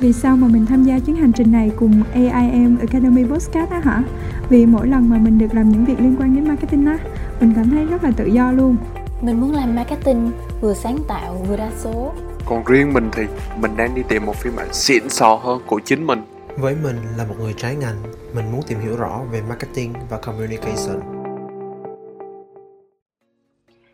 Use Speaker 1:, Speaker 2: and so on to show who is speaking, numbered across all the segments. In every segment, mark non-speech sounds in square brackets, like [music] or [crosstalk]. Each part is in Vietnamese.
Speaker 1: Vì sao mà mình tham gia chuyến hành trình này cùng AIM Academy Podcast á hả? Vì mỗi lần mà mình được làm những việc liên quan đến marketing á, mình cảm thấy rất là tự do luôn.
Speaker 2: Mình muốn làm marketing vừa sáng tạo vừa đa số.
Speaker 3: Còn riêng mình thì mình đang đi tìm một phiên bản xịn sò hơn của chính mình.
Speaker 4: Với mình là một người trái ngành, mình muốn tìm hiểu rõ về marketing và communication.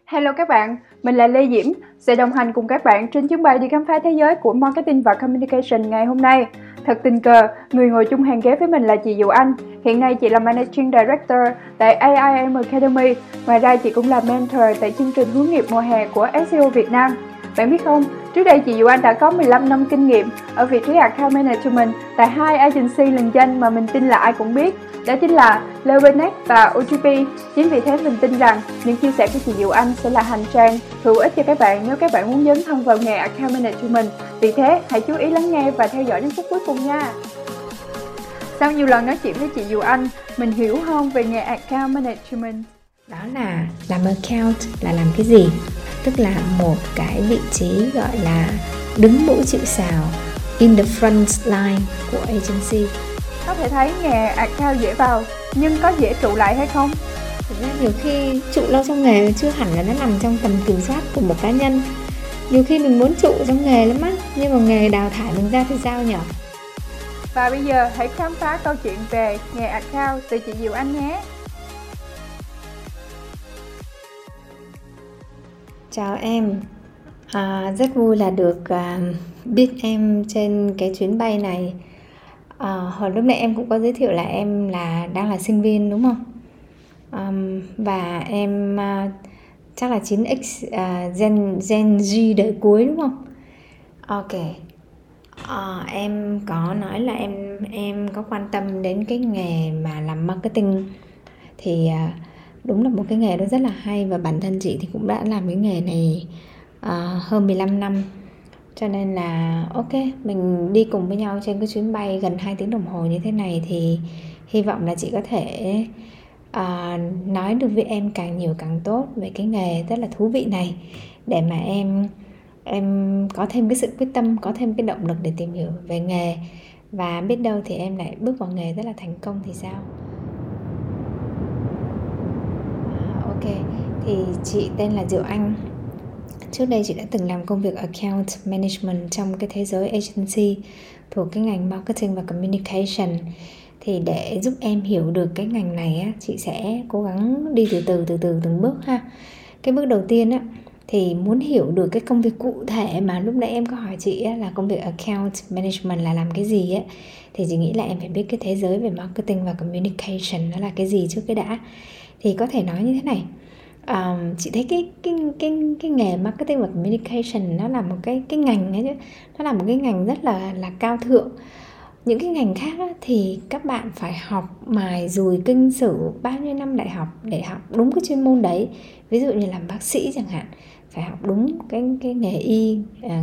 Speaker 1: Hello các bạn, mình là Lê Diễm, sẽ đồng hành cùng các bạn trên chuyến bay đi khám phá thế giới của marketing và communication ngày hôm nay. Thật tình cờ, người ngồi chung hàng ghế với mình là chị Diệu Anh. Hiện nay chị là Managing Director tại AIM Academy. Ngoài ra chị cũng là mentor tại chương trình hướng nghiệp mùa hè của SEO Việt Nam. Bạn biết không, trước đây chị Diệu Anh đã có 15 năm kinh nghiệm ở vị trí account management tại hai agency lừng danh mà mình tin là ai cũng biết đó chính là Leonex và OGP. Chính vì thế mình tin rằng những chia sẻ của chị Diệu Anh sẽ là hành trang hữu ích cho các bạn nếu các bạn muốn dấn thân vào nghề account management. Vì thế, hãy chú ý lắng nghe và theo dõi đến phút cuối cùng nha. Sau nhiều lần nói chuyện với chị Diệu Anh, mình hiểu hơn về nghề account management.
Speaker 5: Đó là làm account là làm cái gì? Tức là một cái vị trí gọi là đứng mũi chịu sào in the front line của agency.
Speaker 1: Có thể thấy nghề account dễ vào nhưng có dễ trụ lại hay không?
Speaker 5: Thực ra nhiều khi trụ lâu trong nghề chưa hẳn là nó nằm trong tầm kiểm soát của một cá nhân. Nhiều khi mình muốn trụ trong nghề lắm á nhưng mà nghề đào thải mình ra thì sao nhỉ
Speaker 1: và bây giờ hãy khám phá câu chuyện về nghề account từ chị Diệu Anh nhé
Speaker 5: Chào em, à, rất vui là được à, biết em trên cái chuyến bay này À, hồi lúc nãy em cũng có giới thiệu là em là đang là sinh viên đúng không? À, và em à, chắc là 9x à, Gen Gen G đời cuối đúng không? Ok. À, em có nói là em em có quan tâm đến cái nghề mà làm marketing thì à, đúng là một cái nghề đó rất là hay và bản thân chị thì cũng đã làm cái nghề này uh, hơn 15 năm. Cho nên là ok mình đi cùng với nhau trên cái chuyến bay gần 2 tiếng đồng hồ như thế này thì hy vọng là chị có thể uh, nói được với em càng nhiều càng tốt về cái nghề rất là thú vị này để mà em em có thêm cái sự quyết tâm có thêm cái động lực để tìm hiểu về nghề. Và biết đâu thì em lại bước vào nghề rất là thành công thì sao à, ok thì chị tên là diệu anh. Trước đây chị đã từng làm công việc account management trong cái thế giới agency thuộc cái ngành marketing và communication. Thì để giúp em hiểu được cái ngành này á, chị sẽ cố gắng đi từ từ từ từ từng bước ha. Cái bước đầu tiên á thì muốn hiểu được cái công việc cụ thể mà lúc nãy em có hỏi chị á, là công việc account management là làm cái gì á thì chị nghĩ là em phải biết cái thế giới về marketing và communication nó là cái gì trước cái đã thì có thể nói như thế này. Um, chị thấy cái cái cái cái nghề marketing và communication nó là một cái cái ngành ấy chứ nó là một cái ngành rất là là cao thượng. Những cái ngành khác á, thì các bạn phải học mài dùi kinh sử bao nhiêu năm đại học để học đúng cái chuyên môn đấy. Ví dụ như làm bác sĩ chẳng hạn phải học đúng cái cái nghề y à,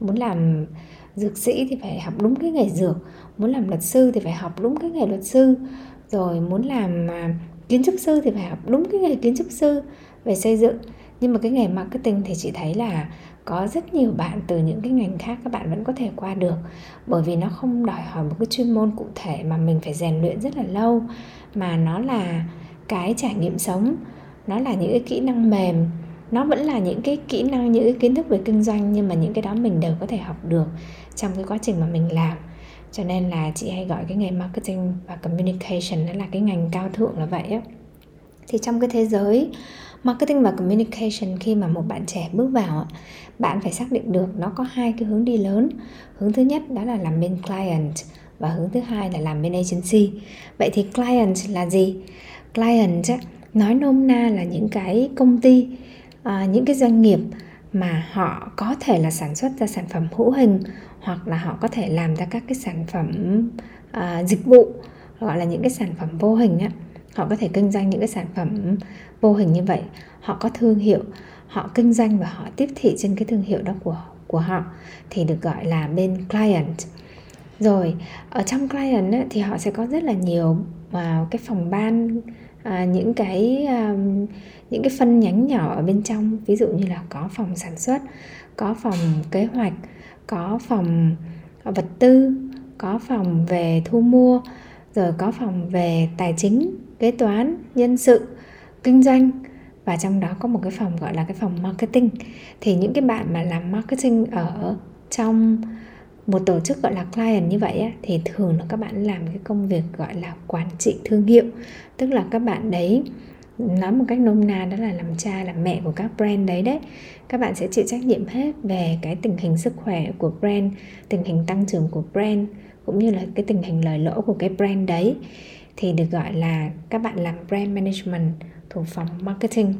Speaker 5: muốn làm dược sĩ thì phải học đúng cái nghề dược muốn làm luật sư thì phải học đúng cái nghề luật sư. Rồi muốn làm à, kiến trúc sư thì phải học đúng cái nghề kiến trúc sư về xây dựng. Nhưng mà cái nghề marketing thì chị thấy là có rất nhiều bạn từ những cái ngành khác các bạn vẫn có thể qua được. Bởi vì nó không đòi hỏi một cái chuyên môn cụ thể mà mình phải rèn luyện rất là lâu. Mà nó là cái trải nghiệm sống, nó là những cái kỹ năng mềm, nó vẫn là những cái kỹ năng, những cái kiến thức về kinh doanh nhưng mà những cái đó mình đều có thể học được trong cái quá trình mà mình làm cho nên là chị hay gọi cái nghề marketing và communication nó là cái ngành cao thượng là vậy á. Thì trong cái thế giới marketing và communication khi mà một bạn trẻ bước vào bạn phải xác định được nó có hai cái hướng đi lớn. Hướng thứ nhất đó là làm bên client và hướng thứ hai là làm bên agency. Vậy thì client là gì? Client nói nôm na là những cái công ty à, những cái doanh nghiệp mà họ có thể là sản xuất ra sản phẩm hữu hình hoặc là họ có thể làm ra các cái sản phẩm uh, dịch vụ gọi là những cái sản phẩm vô hình á. Họ có thể kinh doanh những cái sản phẩm vô hình như vậy. Họ có thương hiệu họ kinh doanh và họ tiếp thị trên cái thương hiệu đó của của họ thì được gọi là bên client. Rồi ở trong client á, thì họ sẽ có rất là nhiều mà cái phòng ban à, những cái à, những cái phân nhánh nhỏ ở bên trong. Ví dụ như là có phòng sản xuất có phòng kế hoạch có phòng vật tư có phòng về thu mua rồi có phòng về tài chính kế toán nhân sự kinh doanh. Và trong đó có một cái phòng gọi là cái phòng marketing. Thì những cái bạn mà làm marketing ở trong một tổ chức gọi là client như vậy á, thì thường là các bạn làm cái công việc gọi là quản trị thương hiệu. Tức là các bạn đấy nói một cách nôm na đó là làm cha làm mẹ của các brand đấy đấy. Các bạn sẽ chịu trách nhiệm hết về cái tình hình sức khỏe của brand tình hình tăng trưởng của brand cũng như là cái tình hình lời lỗ của cái brand đấy. Thì được gọi là các bạn làm brand management thuộc phòng marketing.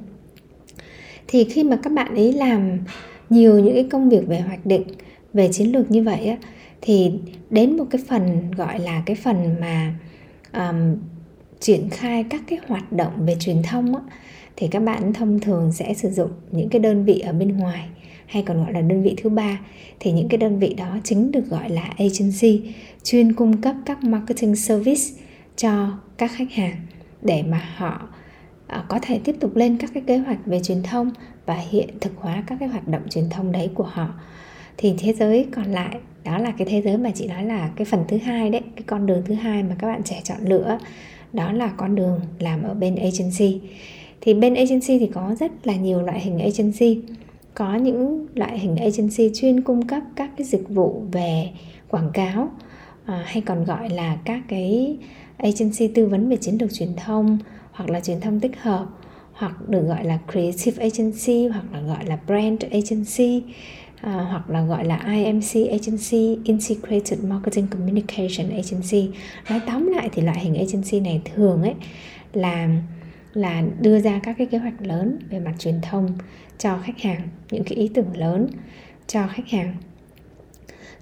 Speaker 5: Thì khi mà các bạn ấy làm nhiều những cái công việc về hoạch định về chiến lược như vậy á thì đến một cái phần gọi là cái phần mà um, triển khai các cái hoạt động về truyền thông á, thì các bạn thông thường sẽ sử dụng những cái đơn vị ở bên ngoài hay còn gọi là đơn vị thứ ba. Thì những cái đơn vị đó chính được gọi là agency chuyên cung cấp các marketing service cho các khách hàng để mà họ ờ, có thể tiếp tục lên các cái kế hoạch về truyền thông và hiện thực hóa các cái hoạt động truyền thông đấy của họ. Thì thế giới còn lại đó là cái thế giới mà chị nói là cái phần thứ hai đấy cái con đường thứ hai mà các bạn trẻ chọn lựa đó là con đường làm ở bên agency. Thì bên agency thì có rất là nhiều loại hình agency. Có những loại hình agency chuyên cung cấp các cái dịch vụ về quảng cáo à, hay còn gọi là các cái agency tư vấn về chiến lược truyền thông hoặc là truyền thông tích hợp hoặc được gọi là creative agency hoặc là gọi là brand agency à, hoặc là gọi là IMC agency integrated marketing communication agency. Nói tóm lại thì loại hình agency này thường ấy là là đưa ra các cái kế hoạch lớn về mặt truyền thông cho khách hàng những cái ý tưởng lớn cho khách hàng.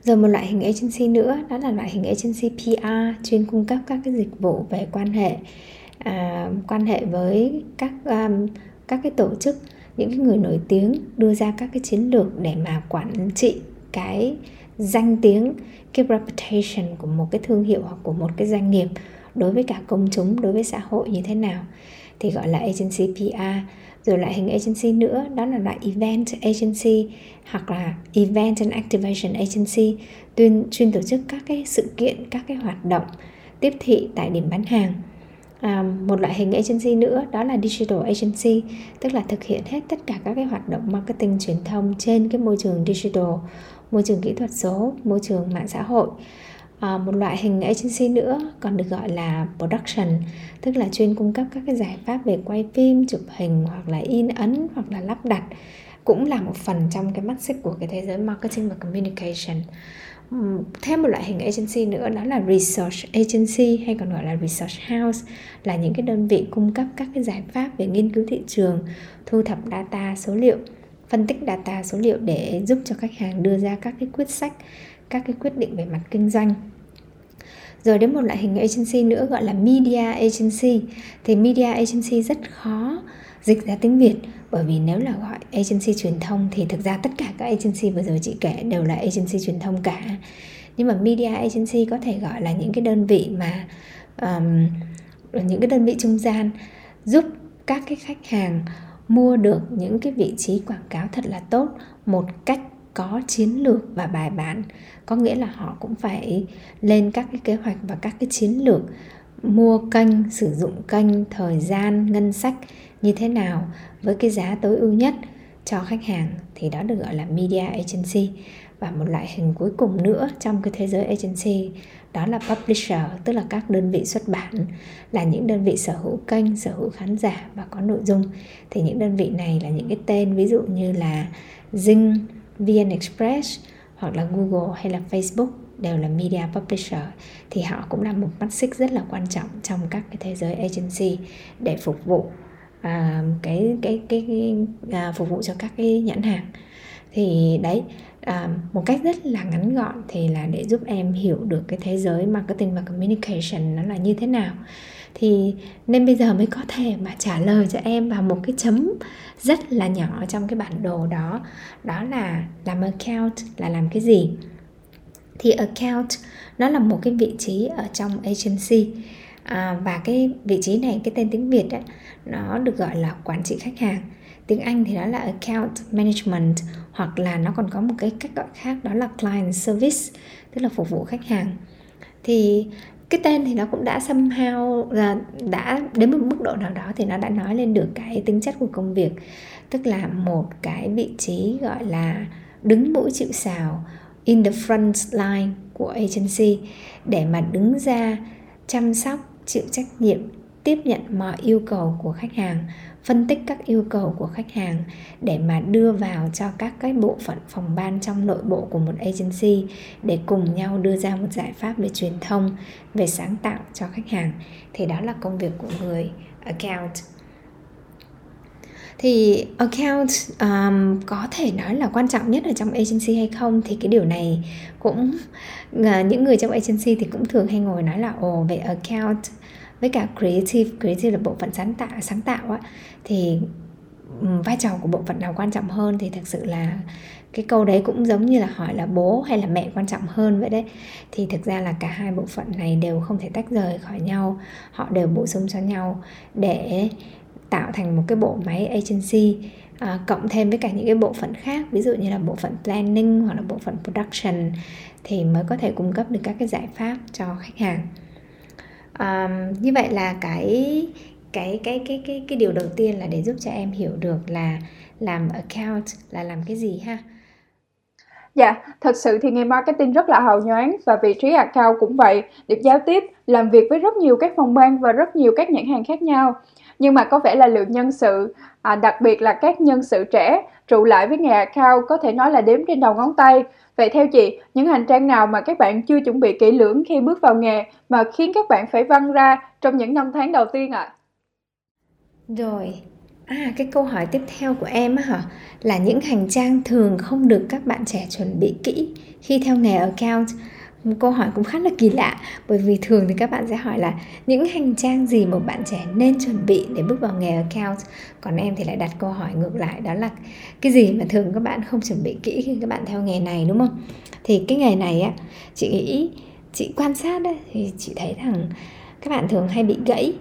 Speaker 5: Rồi một loại hình agency nữa đó là loại hình agency PR chuyên cung cấp các cái dịch vụ về quan hệ à, quan hệ với các um, các cái tổ chức những cái người nổi tiếng đưa ra các cái chiến lược để mà quản trị cái danh tiếng, cái reputation của một cái thương hiệu hoặc của một cái doanh nghiệp đối với cả công chúng, đối với xã hội như thế nào. Thì gọi là agency PR rồi lại hình agency nữa, đó là loại event agency hoặc là event and activation agency, tuyên, chuyên tổ chức các cái sự kiện, các cái hoạt động tiếp thị tại điểm bán hàng à, một loại hình agency nữa đó là digital agency tức là thực hiện hết tất cả các cái hoạt động marketing truyền thông trên cái môi trường digital môi trường kỹ thuật số môi trường mạng xã hội. À, một loại hình agency nữa còn được gọi là production tức là chuyên cung cấp các cái giải pháp về quay phim chụp hình hoặc là in ấn hoặc là lắp đặt cũng là một phần trong cái mắt xích của cái thế giới marketing và communication thêm một loại hình agency nữa, đó là research agency hay còn gọi là research house, là những cái đơn vị cung cấp các cái giải pháp về nghiên cứu thị trường, thu thập data số liệu, phân tích data số liệu để giúp cho khách hàng đưa ra các cái quyết sách, các cái quyết định về mặt kinh doanh. Rồi đến một loại hình agency nữa gọi là media agency. Thì media agency rất khó dịch ra tiếng Việt bởi vì nếu là gọi agency truyền thông thì thực ra tất cả các agency vừa rồi chị kể đều là agency truyền thông cả. Nhưng mà media agency có thể gọi là những cái đơn vị mà um, những cái đơn vị trung gian giúp các cái khách hàng mua được những cái vị trí quảng cáo thật là tốt một cách có chiến lược và bài bản. Có nghĩa là họ cũng phải lên các cái kế hoạch và các cái chiến lược mua kênh sử dụng kênh thời gian ngân sách như thế nào với cái giá tối ưu nhất cho khách hàng thì đó được gọi là media agency. Và một loại hình cuối cùng nữa trong cái thế giới agency đó là publisher tức là các đơn vị xuất bản là những đơn vị sở hữu kênh sở hữu khán giả và có nội dung. Thì những đơn vị này là những cái tên ví dụ như là Zing, VN Express hoặc là Google hay là Facebook đều là media publisher. Thì họ cũng là một mắt xích rất là quan trọng trong các cái thế giới agency để phục vụ à, cái cái cái, cái à, phục vụ cho các cái nhãn hàng. Thì đấy à, một cách rất là ngắn gọn thì là để giúp em hiểu được cái thế giới marketing và communication nó là như thế nào. Thì nên bây giờ mới có thể mà trả lời cho em vào một cái chấm rất là nhỏ trong cái bản đồ đó. Đó là làm account là làm cái gì? Thì account nó là một cái vị trí ở trong agency à, và cái vị trí này cái tên tiếng việt ấy, nó được gọi là quản trị khách hàng. Tiếng anh thì đó là account management hoặc là nó còn có một cái cách gọi khác đó là client service tức là phục vụ khách hàng. Thì cái tên thì nó cũng đã somehow là đã đến một mức độ nào đó thì nó đã nói lên được cái tính chất của công việc. Tức là một cái vị trí gọi là đứng mũi chịu sào in the front line của agency để mà đứng ra chăm sóc chịu trách nhiệm tiếp nhận mọi yêu cầu của khách hàng phân tích các yêu cầu của khách hàng để mà đưa vào cho các cái bộ phận phòng ban trong nội bộ của một agency để cùng nhau đưa ra một giải pháp về truyền thông về sáng tạo cho khách hàng. Thì đó là công việc của người account. Thì account um, có thể nói là quan trọng nhất ở trong agency hay không thì cái điều này cũng uh, những người trong agency thì cũng thường hay ngồi nói là ồ về account với cả creative creative là bộ phận sáng tạo sáng tạo á thì ừ, vai trò của bộ phận nào quan trọng hơn thì thực sự là cái câu đấy cũng giống như là hỏi là bố hay là mẹ quan trọng hơn vậy đấy. Thì thực ra là cả hai bộ phận này đều không thể tách rời khỏi nhau họ đều bổ sung cho nhau để tạo thành một cái bộ máy agency à, cộng thêm với cả những cái bộ phận khác ví dụ như là bộ phận planning hoặc là bộ phận production thì mới có thể cung cấp được các cái giải pháp cho khách hàng um, như vậy là cái cái cái cái cái cái điều đầu tiên là để giúp cho em hiểu được là làm account là làm cái gì ha?
Speaker 1: Dạ, thật sự thì nghề marketing rất là hào nhoáng và vị trí account cũng vậy, được giao tiếp, làm việc với rất nhiều các phòng ban và rất nhiều các nhãn hàng khác nhau. Nhưng mà có vẻ là lượng nhân sự à, đặc biệt là các nhân sự trẻ trụ lại với nghề account có thể nói là đếm trên đầu ngón tay vậy theo chị những hành trang nào mà các bạn chưa chuẩn bị kỹ lưỡng khi bước vào nghề mà khiến các bạn phải văng ra trong những năm tháng đầu tiên ạ? À?
Speaker 5: rồi. À, cái câu hỏi tiếp theo của em á hả? Là những hành trang thường không được các bạn trẻ chuẩn bị kỹ khi theo nghề account một câu hỏi cũng khá là kỳ lạ bởi vì thường thì các bạn sẽ hỏi là những hành trang gì một bạn trẻ nên chuẩn bị để bước vào nghề account? Còn em thì lại đặt câu hỏi ngược lại đó là cái gì mà thường các bạn không chuẩn bị kỹ khi các bạn theo nghề này đúng không? Thì cái nghề này á chị nghĩ chị quan sát đấy thì chị thấy rằng các bạn thường hay bị gãy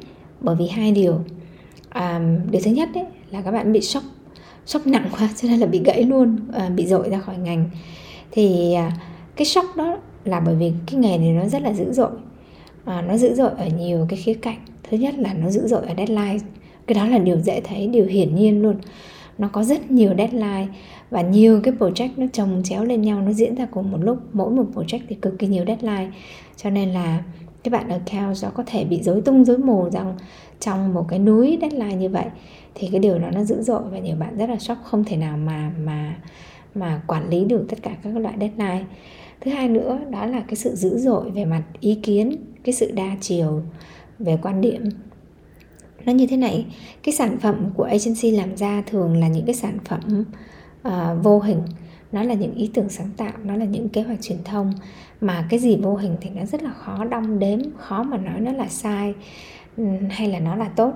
Speaker 5: bởi vì hai điều. À, điều thứ nhất đấy là các bạn bị sốc sốc nặng quá cho nên là bị gãy luôn à, bị dội ra khỏi ngành. Thì à, cái sốc đó là bởi vì cái nghề này nó rất là dữ dội. À, nó dữ dội ở nhiều cái khía cạnh. Thứ nhất là nó dữ dội ở deadline. Cái đó là điều dễ thấy điều hiển nhiên luôn. Nó có rất nhiều deadline và nhiều cái project nó chồng chéo lên nhau nó diễn ra cùng một lúc. Mỗi một project thì cực kỳ nhiều deadline. Cho nên là các bạn account nó có thể bị rối tung rối mù rằng trong một cái núi deadline như vậy thì cái điều đó nó dữ dội và nhiều bạn rất là sốc không thể nào mà mà mà quản lý được tất cả các loại deadline thứ hai nữa đó là cái sự dữ dội về mặt ý kiến cái sự đa chiều về quan điểm. Nó như thế này cái sản phẩm của agency làm ra thường là những cái sản phẩm uh, vô hình. Nó là những ý tưởng sáng tạo nó là những kế hoạch truyền thông. Mà cái gì vô hình thì nó rất là khó đong đếm khó mà nói nó là sai hay là nó là tốt.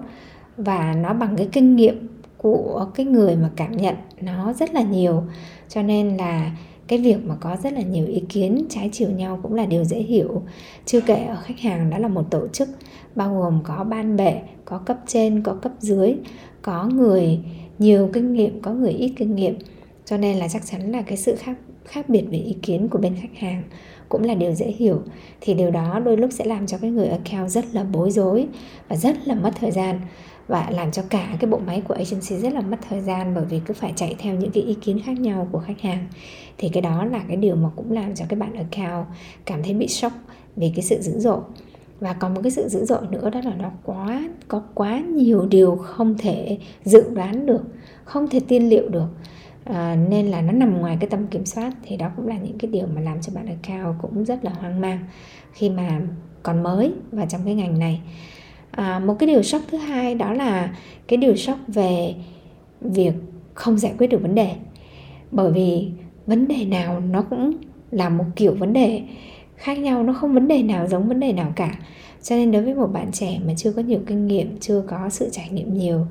Speaker 5: Và nó bằng cái kinh nghiệm của cái người mà cảm nhận nó rất là nhiều. Cho nên là cái việc mà có rất là nhiều ý kiến trái chiều nhau cũng là điều dễ hiểu. Chưa kể ở khách hàng đó là một tổ chức, bao gồm có ban bệ, có cấp trên, có cấp dưới, có người, nhiều kinh nghiệm, có người ít kinh nghiệm. Cho nên là chắc chắn là cái sự khác khác biệt về ý kiến của bên khách hàng cũng là điều dễ hiểu. Thì điều đó đôi lúc sẽ làm cho cái người account rất là bối rối và rất là mất thời gian và làm cho cả cái bộ máy của agency rất là mất thời gian bởi vì cứ phải chạy theo những cái ý kiến khác nhau của khách hàng. Thì cái đó là cái điều mà cũng làm cho cái bạn account cảm thấy bị sốc vì cái sự dữ dội. Và còn một cái sự dữ dội nữa đó là nó quá có quá nhiều điều không thể dự đoán được không thể tiên liệu được. À, nên là nó nằm ngoài cái tầm kiểm soát. Thì đó cũng là những cái điều mà làm cho bạn account cũng rất là hoang mang. Khi mà còn mới và trong cái ngành này à, một cái điều sốc thứ hai đó là cái điều sốc về việc không giải quyết được vấn đề. Bởi vì vấn đề nào nó cũng là một kiểu vấn đề khác nhau nó không vấn đề nào giống vấn đề nào cả. Cho nên đối với một bạn trẻ mà chưa có nhiều kinh nghiệm chưa có sự trải nghiệm nhiều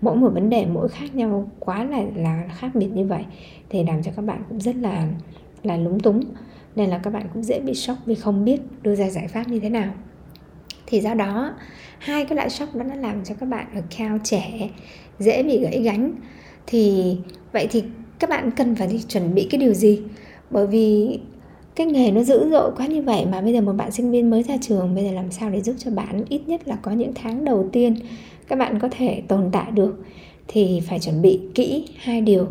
Speaker 5: mỗi một vấn đề mỗi khác nhau quá là là khác biệt như vậy thì làm cho các bạn cũng rất là là lúng túng. Nên là các bạn cũng dễ bị sốc vì không biết đưa ra giải pháp như thế nào thì do đó, hai cái loại sốc đó nó làm cho các bạn account trẻ, dễ bị gãy gánh. Thì, vậy thì các bạn cần phải chuẩn bị cái điều gì? Bởi vì cái nghề nó dữ dội quá như vậy mà bây giờ một bạn sinh viên mới ra trường, bây giờ làm sao để giúp cho bạn ít nhất là có những tháng đầu tiên các bạn có thể tồn tại được? Thì phải chuẩn bị kỹ hai điều.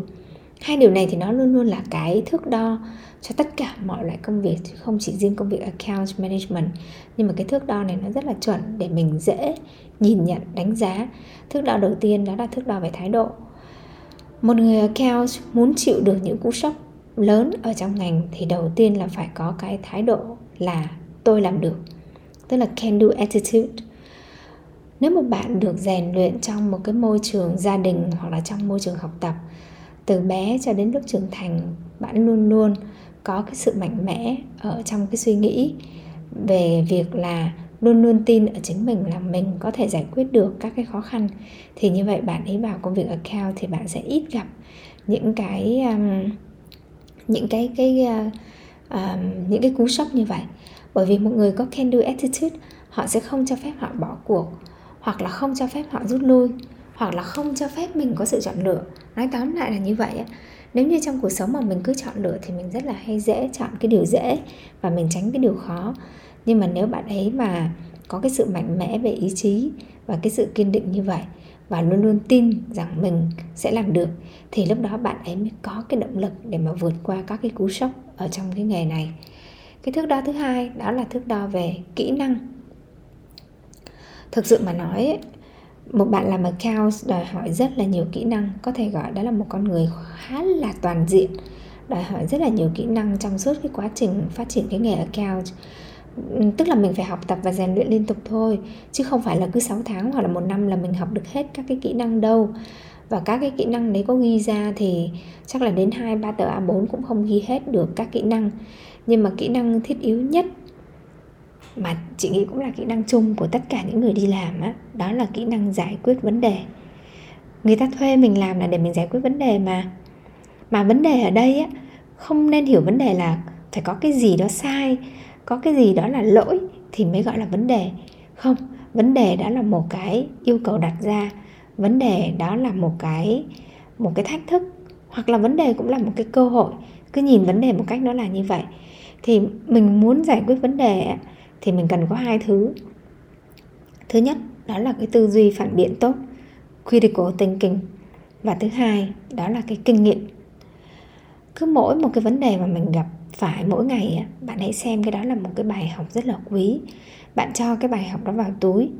Speaker 5: Hai điều này thì nó luôn luôn là cái thước đo cho tất cả mọi loại công việc, chứ không chỉ riêng công việc account management. Nhưng mà cái thước đo này nó rất là chuẩn để mình dễ nhìn nhận, đánh giá. Thước đo đầu tiên đó là thước đo về thái độ. Một người account muốn chịu được những cú sốc lớn ở trong ngành thì đầu tiên là phải có cái thái độ là tôi làm được, tức là can do attitude. Nếu một bạn được rèn luyện trong một cái môi trường gia đình hoặc là trong môi trường học tập, từ bé cho đến lúc trưởng thành, bạn luôn luôn có cái sự mạnh mẽ ở trong cái suy nghĩ về việc là luôn luôn tin ở chính mình là mình có thể giải quyết được các cái khó khăn. Thì như vậy bạn ấy vào công việc account thì bạn sẽ ít gặp những cái um, những cái cái uh, um, những cái cú sốc như vậy. Bởi vì một người có can do attitude họ sẽ không cho phép họ bỏ cuộc hoặc là không cho phép họ rút lui hoặc là không cho phép mình có sự chọn lựa. Nói tóm lại là như vậy nếu như trong cuộc sống mà mình cứ chọn lựa thì mình rất là hay dễ chọn cái điều dễ và mình tránh cái điều khó. Nhưng mà nếu bạn ấy mà có cái sự mạnh mẽ về ý chí và cái sự kiên định như vậy và luôn luôn tin rằng mình sẽ làm được, thì lúc đó bạn ấy mới có cái động lực để mà vượt qua các cái cú sốc ở trong cái nghề này. Cái thước đo thứ hai đó là thước đo về kỹ năng. Thực sự mà nói một bạn làm account đòi hỏi rất là nhiều kỹ năng, có thể gọi đó là một con người khá là toàn diện, đòi hỏi rất là nhiều kỹ năng trong suốt cái quá trình phát triển cái nghề account. Tức là mình phải học tập và rèn luyện liên tục thôi, chứ không phải là cứ 6 tháng hoặc là một năm là mình học được hết các cái kỹ năng đâu. Và các cái kỹ năng đấy có ghi ra thì chắc là đến hai, ba tờ A4 cũng không ghi hết được các kỹ năng. Nhưng mà kỹ năng thiết yếu nhất mà chị nghĩ cũng là kỹ năng chung của tất cả những người đi làm á, đó là kỹ năng giải quyết vấn đề. Người ta thuê mình làm là để mình giải quyết vấn đề mà. Mà vấn đề ở đây á, không nên hiểu vấn đề là phải có cái gì đó sai, có cái gì đó là lỗi thì mới gọi là vấn đề. Không, vấn đề đó là một cái yêu cầu đặt ra, vấn đề đó là một cái một cái thách thức, hoặc là vấn đề cũng là một cái cơ hội. Cứ nhìn vấn đề một cách nó là như vậy. Thì mình muốn giải quyết vấn đề thì mình cần có hai thứ. Thứ nhất đó là cái tư duy phản biện tốt critical thinking. Và thứ hai đó là cái kinh nghiệm. Cứ mỗi một cái vấn đề mà mình gặp phải mỗi ngày bạn hãy xem cái đó là một cái bài học rất là quý. Bạn cho cái bài học đó vào túi.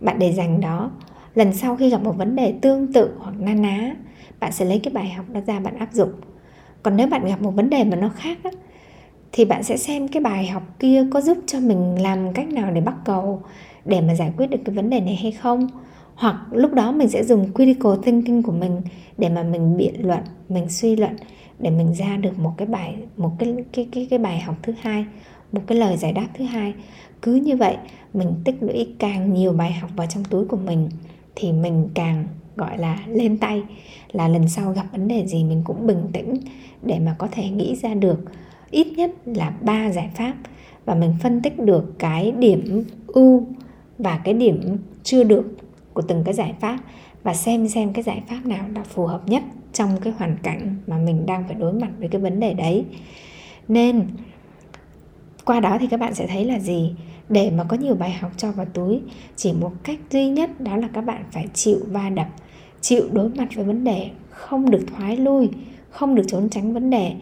Speaker 5: Bạn để dành đó. Lần sau khi gặp một vấn đề tương tự hoặc na ná bạn sẽ lấy cái bài học đó ra bạn áp dụng. Còn nếu bạn gặp một vấn đề mà nó khác á, thì bạn sẽ xem cái bài học kia có giúp cho mình làm cách nào để bắt cầu, để mà giải quyết được cái vấn đề này hay không? Hoặc lúc đó mình sẽ dùng critical thinking của mình để mà mình biện luận, mình suy luận, để mình ra được một cái bài, một cái cái cái cái bài học thứ hai, một cái lời giải đáp thứ hai. Cứ như vậy, mình tích lũy càng nhiều bài học vào trong túi của mình, thì mình càng, gọi là, lên tay. Là lần sau gặp vấn đề gì mình cũng bình tĩnh để mà có thể nghĩ ra được ít nhất là ba giải pháp và mình phân tích được cái điểm ưu và cái điểm chưa được của từng cái giải pháp và xem xem cái giải pháp nào là phù hợp nhất trong cái hoàn cảnh mà mình đang phải đối mặt với cái vấn đề đấy. Nên, qua đó thì các bạn sẽ thấy là gì? Để mà có nhiều bài học cho vào túi, chỉ một cách duy nhất đó là các bạn phải chịu va đập, chịu đối mặt với vấn đề, không được thoái lui, không được trốn tránh vấn đề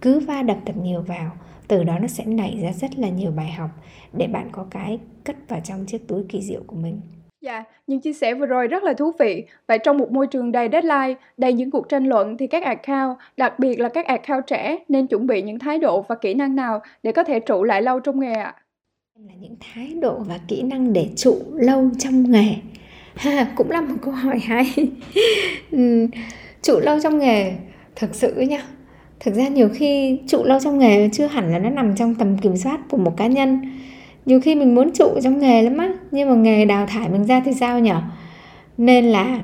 Speaker 5: cứ va đập thật nhiều vào từ đó nó sẽ nảy ra rất là nhiều bài học để bạn có cái cất vào trong chiếc túi kỳ diệu của mình
Speaker 1: Dạ, những chia sẻ vừa rồi rất là thú vị. Vậy trong một môi trường đầy deadline, đầy những cuộc tranh luận thì các account, đặc biệt là các account trẻ nên chuẩn bị những thái độ và kỹ năng nào để có thể trụ lại lâu trong nghề ạ?
Speaker 5: Là những thái độ và kỹ năng để trụ lâu trong nghề. Ha, cũng là một câu hỏi hay. [laughs] trụ lâu trong nghề thực sự nhá. Thực ra nhiều khi trụ lâu trong nghề chưa hẳn là nó nằm trong tầm kiểm soát của một cá nhân. Nhiều khi mình muốn trụ trong nghề lắm á, nhưng mà nghề đào thải mình ra thì sao nhở? Nên là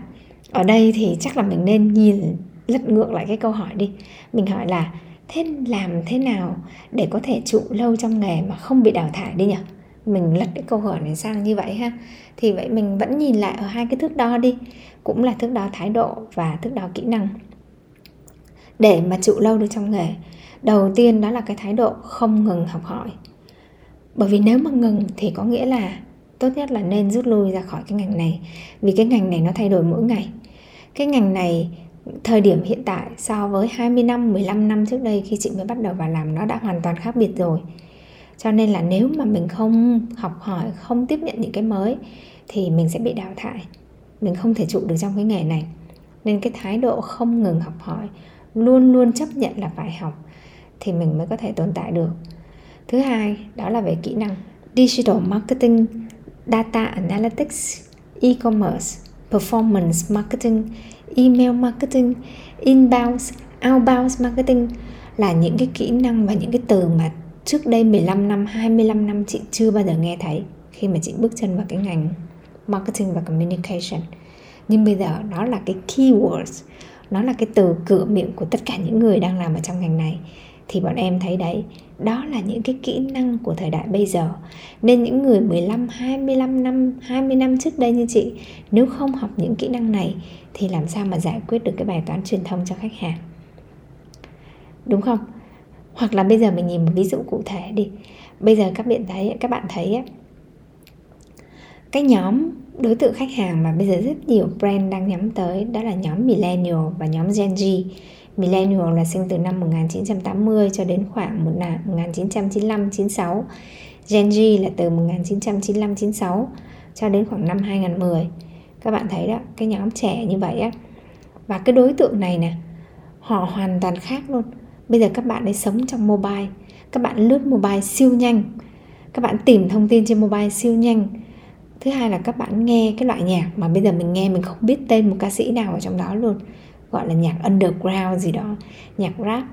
Speaker 5: ở đây thì chắc là mình nên nhìn, lật ngược lại cái câu hỏi đi. Mình hỏi là, thế làm thế nào để có thể trụ lâu trong nghề mà không bị đào thải đi nhở? Mình lật cái câu hỏi này sang như vậy ha. Thì vậy mình vẫn nhìn lại ở hai cái thước đo đi, cũng là thước đo thái độ và thước đo kỹ năng để mà trụ lâu được trong nghề đầu tiên đó là cái thái độ không ngừng học hỏi bởi vì nếu mà ngừng thì có nghĩa là tốt nhất là nên rút lui ra khỏi cái ngành này vì cái ngành này nó thay đổi mỗi ngày cái ngành này thời điểm hiện tại so với 20 năm, 15 năm trước đây khi chị mới bắt đầu vào làm nó đã hoàn toàn khác biệt rồi. Cho nên là nếu mà mình không học hỏi, không tiếp nhận những cái mới thì mình sẽ bị đào thải. Mình không thể trụ được trong cái nghề này. Nên cái thái độ không ngừng học hỏi, luôn luôn chấp nhận là phải học thì mình mới có thể tồn tại được. Thứ hai, đó là về kỹ năng digital marketing, data analytics, e-commerce, performance marketing, email marketing, inbound, outbound marketing là những cái kỹ năng và những cái từ mà trước đây 15 năm, 25 năm chị chưa bao giờ nghe thấy khi mà chị bước chân vào cái ngành marketing và communication. Nhưng bây giờ nó là cái keywords, nó là cái từ cửa miệng của tất cả những người đang làm ở trong ngành này. Thì bọn em thấy đấy đó là những cái kỹ năng của thời đại bây giờ. Nên những người 15, 25 năm, 20 năm trước đây như chị nếu không học những kỹ năng này thì làm sao mà giải quyết được cái bài toán truyền thông cho khách hàng? Đúng không? Hoặc là bây giờ mình nhìn một ví dụ cụ thể đi. Bây giờ các bạn thấy các bạn thấy cái nhóm đối tượng khách hàng mà bây giờ rất nhiều brand đang nhắm tới đó là nhóm millennial và nhóm Gen Z Millennial là sinh từ năm 1980 cho đến khoảng 1995 96. Gen Z là từ 1995 96 cho đến khoảng năm 2010. Các bạn thấy đó, cái nhóm trẻ như vậy á. Và cái đối tượng này nè, họ hoàn toàn khác luôn. Bây giờ các bạn ấy sống trong mobile, các bạn lướt mobile siêu nhanh. Các bạn tìm thông tin trên mobile siêu nhanh. Thứ hai là các bạn nghe cái loại nhạc mà bây giờ mình nghe mình không biết tên một ca sĩ nào ở trong đó luôn, gọi là nhạc underground gì đó, nhạc rap.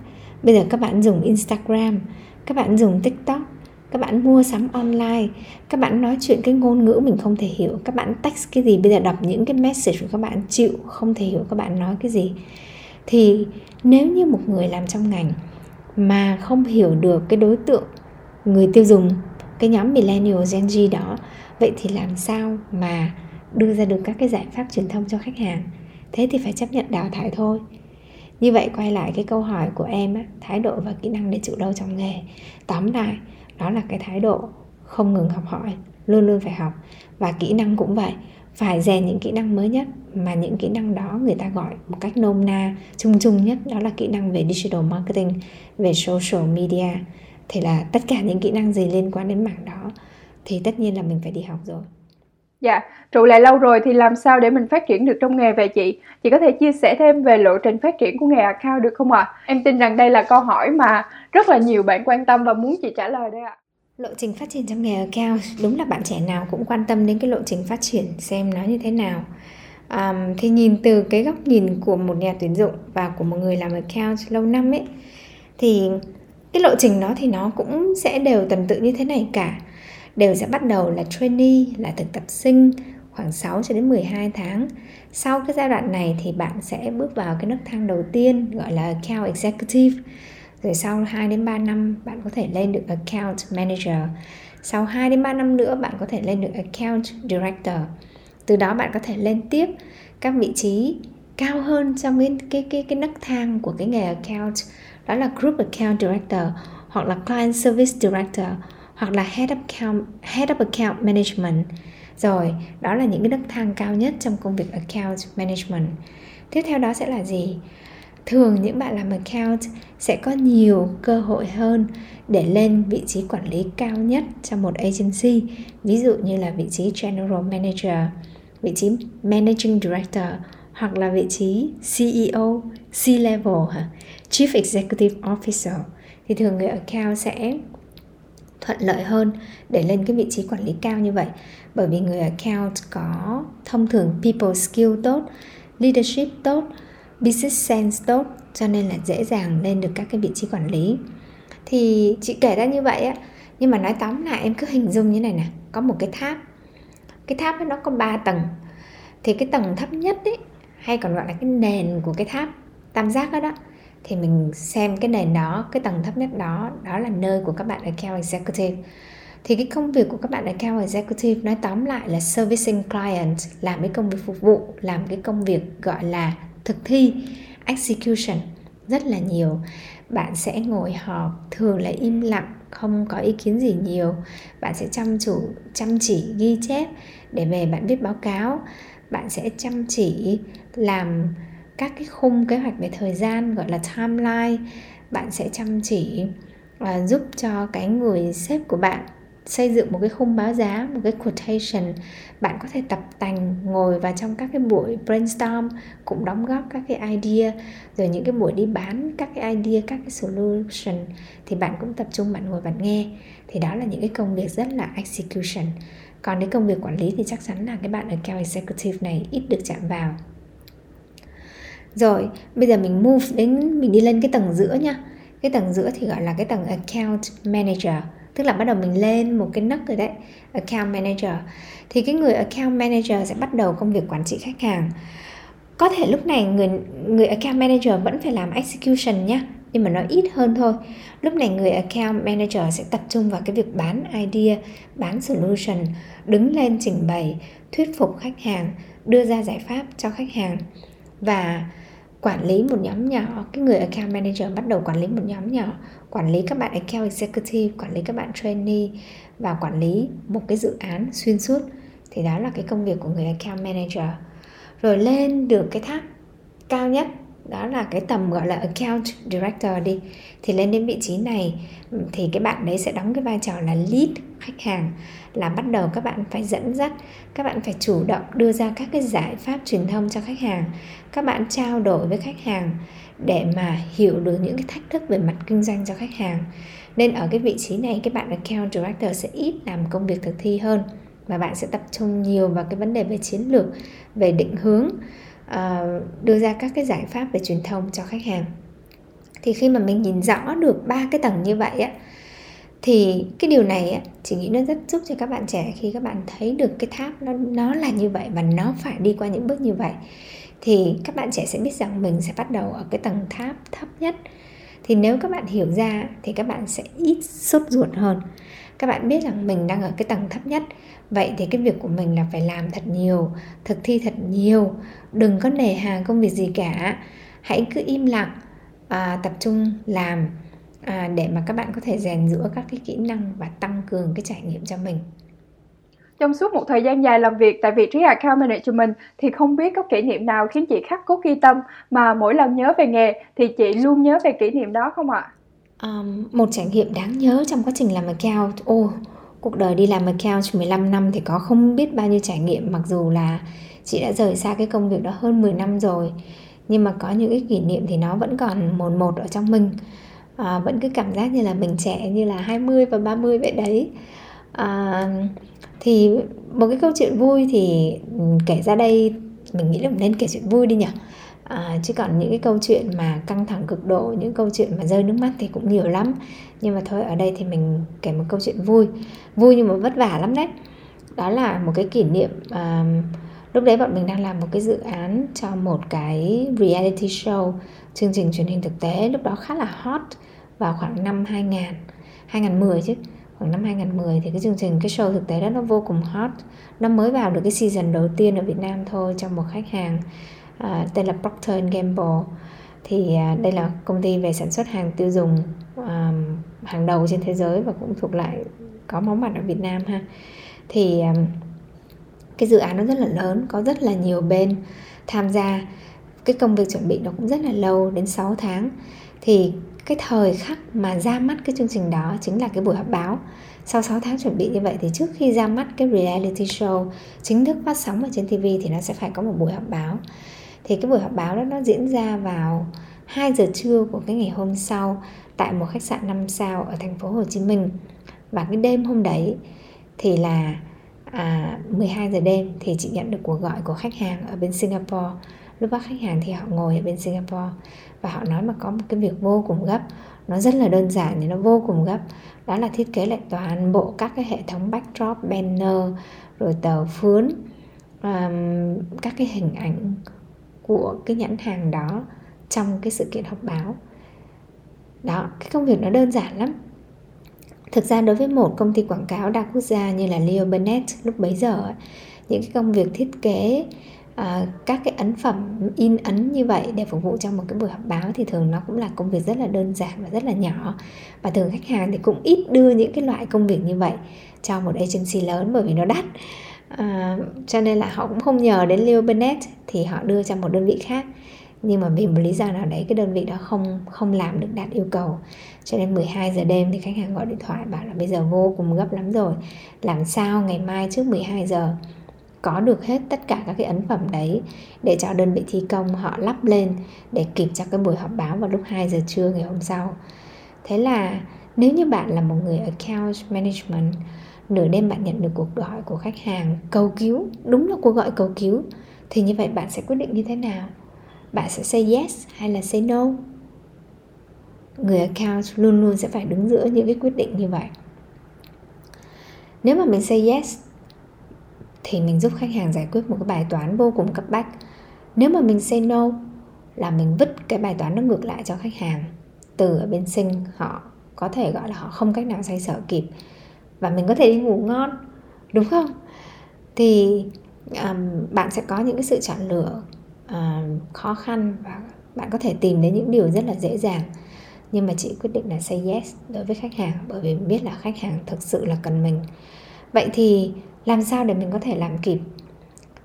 Speaker 5: Bây giờ các bạn dùng instagram, các bạn dùng tiktok, các bạn mua sắm online, các bạn nói chuyện cái ngôn ngữ mình không thể hiểu, các bạn text cái gì, bây giờ đọc những cái message của các bạn chịu không thể hiểu các bạn nói cái gì. Thì nếu như một người làm trong ngành mà không hiểu được cái đối tượng người tiêu dùng, cái nhóm millennial gen z đó vậy thì làm sao mà đưa ra được các cái giải pháp truyền thông cho khách hàng? Thế thì phải chấp nhận đào thải thôi. Như vậy quay lại cái câu hỏi của em á, thái độ và kỹ năng để chịu đâu trong nghề. Tóm lại đó là cái thái độ không ngừng học hỏi luôn luôn phải học. Và kỹ năng cũng vậy phải rèn những kỹ năng mới nhất mà những kỹ năng đó người ta gọi một cách nôm na chung chung nhất đó là kỹ năng về digital marketing về social media. Thì là tất cả những kỹ năng gì liên quan đến mảng đó thì tất nhiên là mình phải đi học rồi
Speaker 1: Dạ, trụ lại lâu rồi thì làm sao để mình phát triển được trong nghề về chị? Chị có thể chia sẻ thêm về lộ trình phát triển của nghề account được không ạ? À? Em tin rằng đây là câu hỏi mà rất là nhiều bạn quan tâm và muốn chị trả lời đấy ạ.
Speaker 5: Lộ trình phát triển trong nghề account đúng là bạn trẻ nào cũng quan tâm đến cái lộ trình phát triển xem nó như thế nào. Um, thì nhìn từ cái góc nhìn của một nhà tuyển dụng và của một người làm account lâu năm ấy thì cái lộ trình đó thì nó cũng sẽ đều tuần tự như thế này cả đều sẽ bắt đầu là trainee, là thực tập sinh khoảng 6 cho đến 12 tháng. Sau cái giai đoạn này thì bạn sẽ bước vào cái nấc thang đầu tiên, gọi là account executive. Rồi sau 2 đến 3 năm, bạn có thể lên được account manager. Sau 2 đến 3 năm nữa, bạn có thể lên được account director. Từ đó bạn có thể lên tiếp các vị trí cao hơn trong cái cái cái cái nấc thang của cái nghề account đó là group account director hoặc là client service director hoặc là head of account head of account management. Rồi đó là những cái nấc thang cao nhất trong công việc account management. Tiếp theo đó sẽ là gì? Thường những bạn làm account sẽ có nhiều cơ hội hơn để lên vị trí quản lý cao nhất trong một agency. Ví dụ như là vị trí general manager vị trí managing director hoặc là vị trí CEO, C-level? Chief Executive Officer. Thì thường người account sẽ thuận lợi hơn để lên cái vị trí quản lý cao như vậy. Bởi vì người account có thông thường people skill tốt, leadership tốt, business sense tốt, cho nên là dễ dàng lên được các cái vị trí quản lý. Thì chị kể ra như vậy á, nhưng mà nói tóm lại em cứ hình dung như này nè, có một cái tháp. Cái tháp ấy nó có 3 tầng. Thì cái tầng thấp nhất ấy, hay còn gọi là cái nền của cái tháp tam giác đó đó thì mình xem cái nền đó, cái tầng thấp nhất đó đó là nơi của các bạn account executive. Thì cái công việc của các bạn account executive nói tóm lại là servicing client, làm cái công việc phục vụ, làm cái công việc gọi là thực thi, execution rất là nhiều. Bạn sẽ ngồi họp, thường là im lặng, không có ý kiến gì nhiều. Bạn sẽ chăm chủ, chăm chỉ, ghi chép để về bạn viết báo cáo. Bạn sẽ chăm chỉ làm các cái khung kế hoạch về thời gian, gọi là timeline, bạn sẽ chăm chỉ và giúp cho cái người sếp của bạn xây dựng một cái khung báo giá, một cái quotation. Bạn có thể tập tành, ngồi vào trong các cái buổi brainstorm, cũng đóng góp các cái idea, rồi những cái buổi đi bán các cái idea, các cái solution, thì bạn cũng tập trung bạn ngồi bạn nghe. Thì đó là những cái công việc rất là execution. Còn cái công việc quản lý thì chắc chắn là cái bạn ở cao executive này ít được chạm vào rồi, bây giờ mình move đến, mình đi lên cái tầng giữa nha cái tầng giữa thì gọi là cái tầng account manager. Tức là bắt đầu mình lên một cái nấc rồi đấy, account manager. Thì cái người account manager sẽ bắt đầu công việc quản trị khách hàng. Có thể lúc này người người account manager vẫn phải làm execution nhá, nhưng mà nó ít hơn thôi. Lúc này người account manager sẽ tập trung vào cái việc bán idea, bán solution, đứng lên trình bày, thuyết phục khách hàng, đưa ra giải pháp cho khách hàng. Và quản lý một nhóm nhỏ. Cái người account manager bắt đầu quản lý một nhóm nhỏ. Quản lý các bạn account executive, quản lý các bạn trainee và quản lý một cái dự án xuyên suốt. Thì đó là cái công việc của người account manager. Rồi lên được cái tháp cao nhất đó là cái tầm, gọi là, account director đi. Thì lên đến vị trí này, thì cái bạn đấy sẽ đóng cái vai trò là lead khách hàng, là bắt đầu các bạn phải dẫn dắt, các bạn phải chủ động đưa ra các cái giải pháp truyền thông cho khách hàng. Các bạn trao đổi với khách hàng để mà hiểu được những cái thách thức về mặt kinh doanh cho khách hàng. Nên ở cái vị trí này, cái bạn account director sẽ ít làm công việc thực thi hơn và bạn sẽ tập trung nhiều vào cái vấn đề về chiến lược, về định hướng uh, đưa ra các cái giải pháp về truyền thông cho khách hàng. Thì khi mà mình nhìn rõ được ba cái tầng như vậy á thì cái điều này á chị nghĩ nó rất giúp cho các bạn trẻ khi các bạn thấy được cái tháp nó nó là như vậy và nó phải đi qua những bước như vậy thì các bạn trẻ sẽ biết rằng mình sẽ bắt đầu ở cái tầng tháp thấp nhất. Thì nếu các bạn hiểu ra thì các bạn sẽ ít sốt ruột hơn các bạn biết rằng mình đang ở cái tầng thấp nhất. Vậy thì cái việc của mình là phải làm thật nhiều thực thi thật nhiều. Đừng có nề hà công việc gì cả. Hãy cứ im lặng à, tập trung làm à, để mà các bạn có thể rèn giữa các cái kỹ năng và tăng cường cái trải nghiệm cho mình.
Speaker 1: Trong suốt một thời gian dài làm việc tại vị trí account management thì không biết có kỷ niệm nào khiến chị khắc cốt ghi tâm mà mỗi lần nhớ về nghề thì chị luôn nhớ về kỷ niệm đó không ạ?
Speaker 5: Um, một trải nghiệm đáng nhớ trong quá trình làm account, ô oh, cuộc đời đi làm account 15 năm thì có không biết bao nhiêu trải nghiệm mặc dù là chị đã rời xa cái công việc đó hơn 10 năm rồi nhưng mà có những cái kỷ niệm thì nó vẫn còn một một ở trong mình. À, vẫn cứ cảm giác như là mình trẻ như là 20 và 30 vậy đấy. À, thì một cái câu chuyện vui thì ừ, kể ra đây mình nghĩ là mình nên kể chuyện vui đi nhỉ? À, chứ còn những cái câu chuyện mà căng thẳng cực độ những câu chuyện mà rơi nước mắt thì cũng nhiều lắm. Nhưng mà thôi ở đây thì mình kể một câu chuyện vui. Vui nhưng mà vất vả lắm đấy. Đó là một cái kỷ niệm à, lúc đấy bọn mình đang làm một cái dự án cho một cái reality show chương trình truyền hình thực tế lúc đó khá là hot vào khoảng năm 2000 2010 chứ. Khoảng năm 2010 thì cái chương trình cái show thực tế đó nó vô cùng hot. Nó mới vào được cái season đầu tiên ở Việt Nam thôi trong một khách hàng. Ờ, tên là Procter Gamble. Thì uh, đây là công ty về sản xuất hàng tiêu dùng um, hàng đầu trên thế giới và cũng thuộc lại có máu mặt ở Việt Nam ha. Thì um, cái dự án nó rất là lớn có rất là nhiều bên tham gia. Cái công việc chuẩn bị nó cũng rất là lâu đến 6 tháng. Thì cái thời khắc mà ra mắt cái chương trình đó chính là cái buổi họp báo. Sau 6 tháng chuẩn bị như vậy thì trước khi ra mắt cái reality show chính thức phát sóng ở trên TV thì nó sẽ phải có một buổi họp báo thì cái buổi họp báo đó nó diễn ra vào 2 giờ trưa của cái ngày hôm sau tại một khách sạn 5 sao ở thành phố Hồ Chí Minh. Và cái đêm hôm đấy thì là à, 12 giờ đêm thì chị nhận được cuộc gọi của khách hàng ở bên Singapore. Lúc đó khách hàng thì họ ngồi ở bên Singapore và họ nói mà có một cái việc vô cùng gấp. Nó rất là đơn giản nhưng nó vô cùng gấp. Đó là thiết kế lại toàn bộ các cái hệ thống backdrop banner rồi tờ phướn um, các cái hình ảnh của cái nhãn hàng đó trong cái sự kiện họp báo. Đó cái công việc nó đơn giản lắm. Thực ra đối với một công ty quảng cáo đa quốc gia như là Leo Burnett lúc bấy giờ những cái công việc thiết kế à, các cái ấn phẩm in ấn như vậy để phục vụ cho một cái buổi họp báo thì thường nó cũng là công việc rất là đơn giản và rất là nhỏ. Và thường khách hàng thì cũng ít đưa những cái loại công việc như vậy cho một agency lớn bởi vì nó đắt à, cho nên là họ cũng không nhờ đến Leo Burnett thì họ đưa cho một đơn vị khác. Nhưng mà vì một lý do nào đấy cái đơn vị đó không không làm được đạt yêu cầu. Cho nên 12 giờ đêm thì khách hàng gọi điện thoại bảo là bây giờ vô cùng gấp lắm rồi. Làm sao ngày mai trước 12 giờ có được hết tất cả các cái ấn phẩm đấy để cho đơn vị thi công họ lắp lên để kịp cho cái buổi họp báo vào lúc 2 giờ trưa ngày hôm sau. Thế là nếu như bạn là một người account management nửa đêm bạn nhận được cuộc gọi của khách hàng cầu cứu, đúng là cuộc gọi cầu cứu thì như vậy bạn sẽ quyết định như thế nào? Bạn sẽ say yes hay là say no? Người account luôn luôn sẽ phải đứng giữa những cái quyết định như vậy. Nếu mà mình say yes thì mình giúp khách hàng giải quyết một cái bài toán vô cùng cấp bách nếu mà mình say no là mình vứt cái bài toán nó ngược lại cho khách hàng từ ở bên sinh họ có thể gọi là họ không cách nào xoay sở kịp và mình có thể đi ngủ ngon đúng không? Thì um, bạn sẽ có những cái sự chọn lựa um, khó khăn và bạn có thể tìm đến những điều rất là dễ dàng. Nhưng mà chị quyết định là say yes đối với khách hàng bởi vì biết là khách hàng thực sự là cần mình. Vậy thì làm sao để mình có thể làm kịp?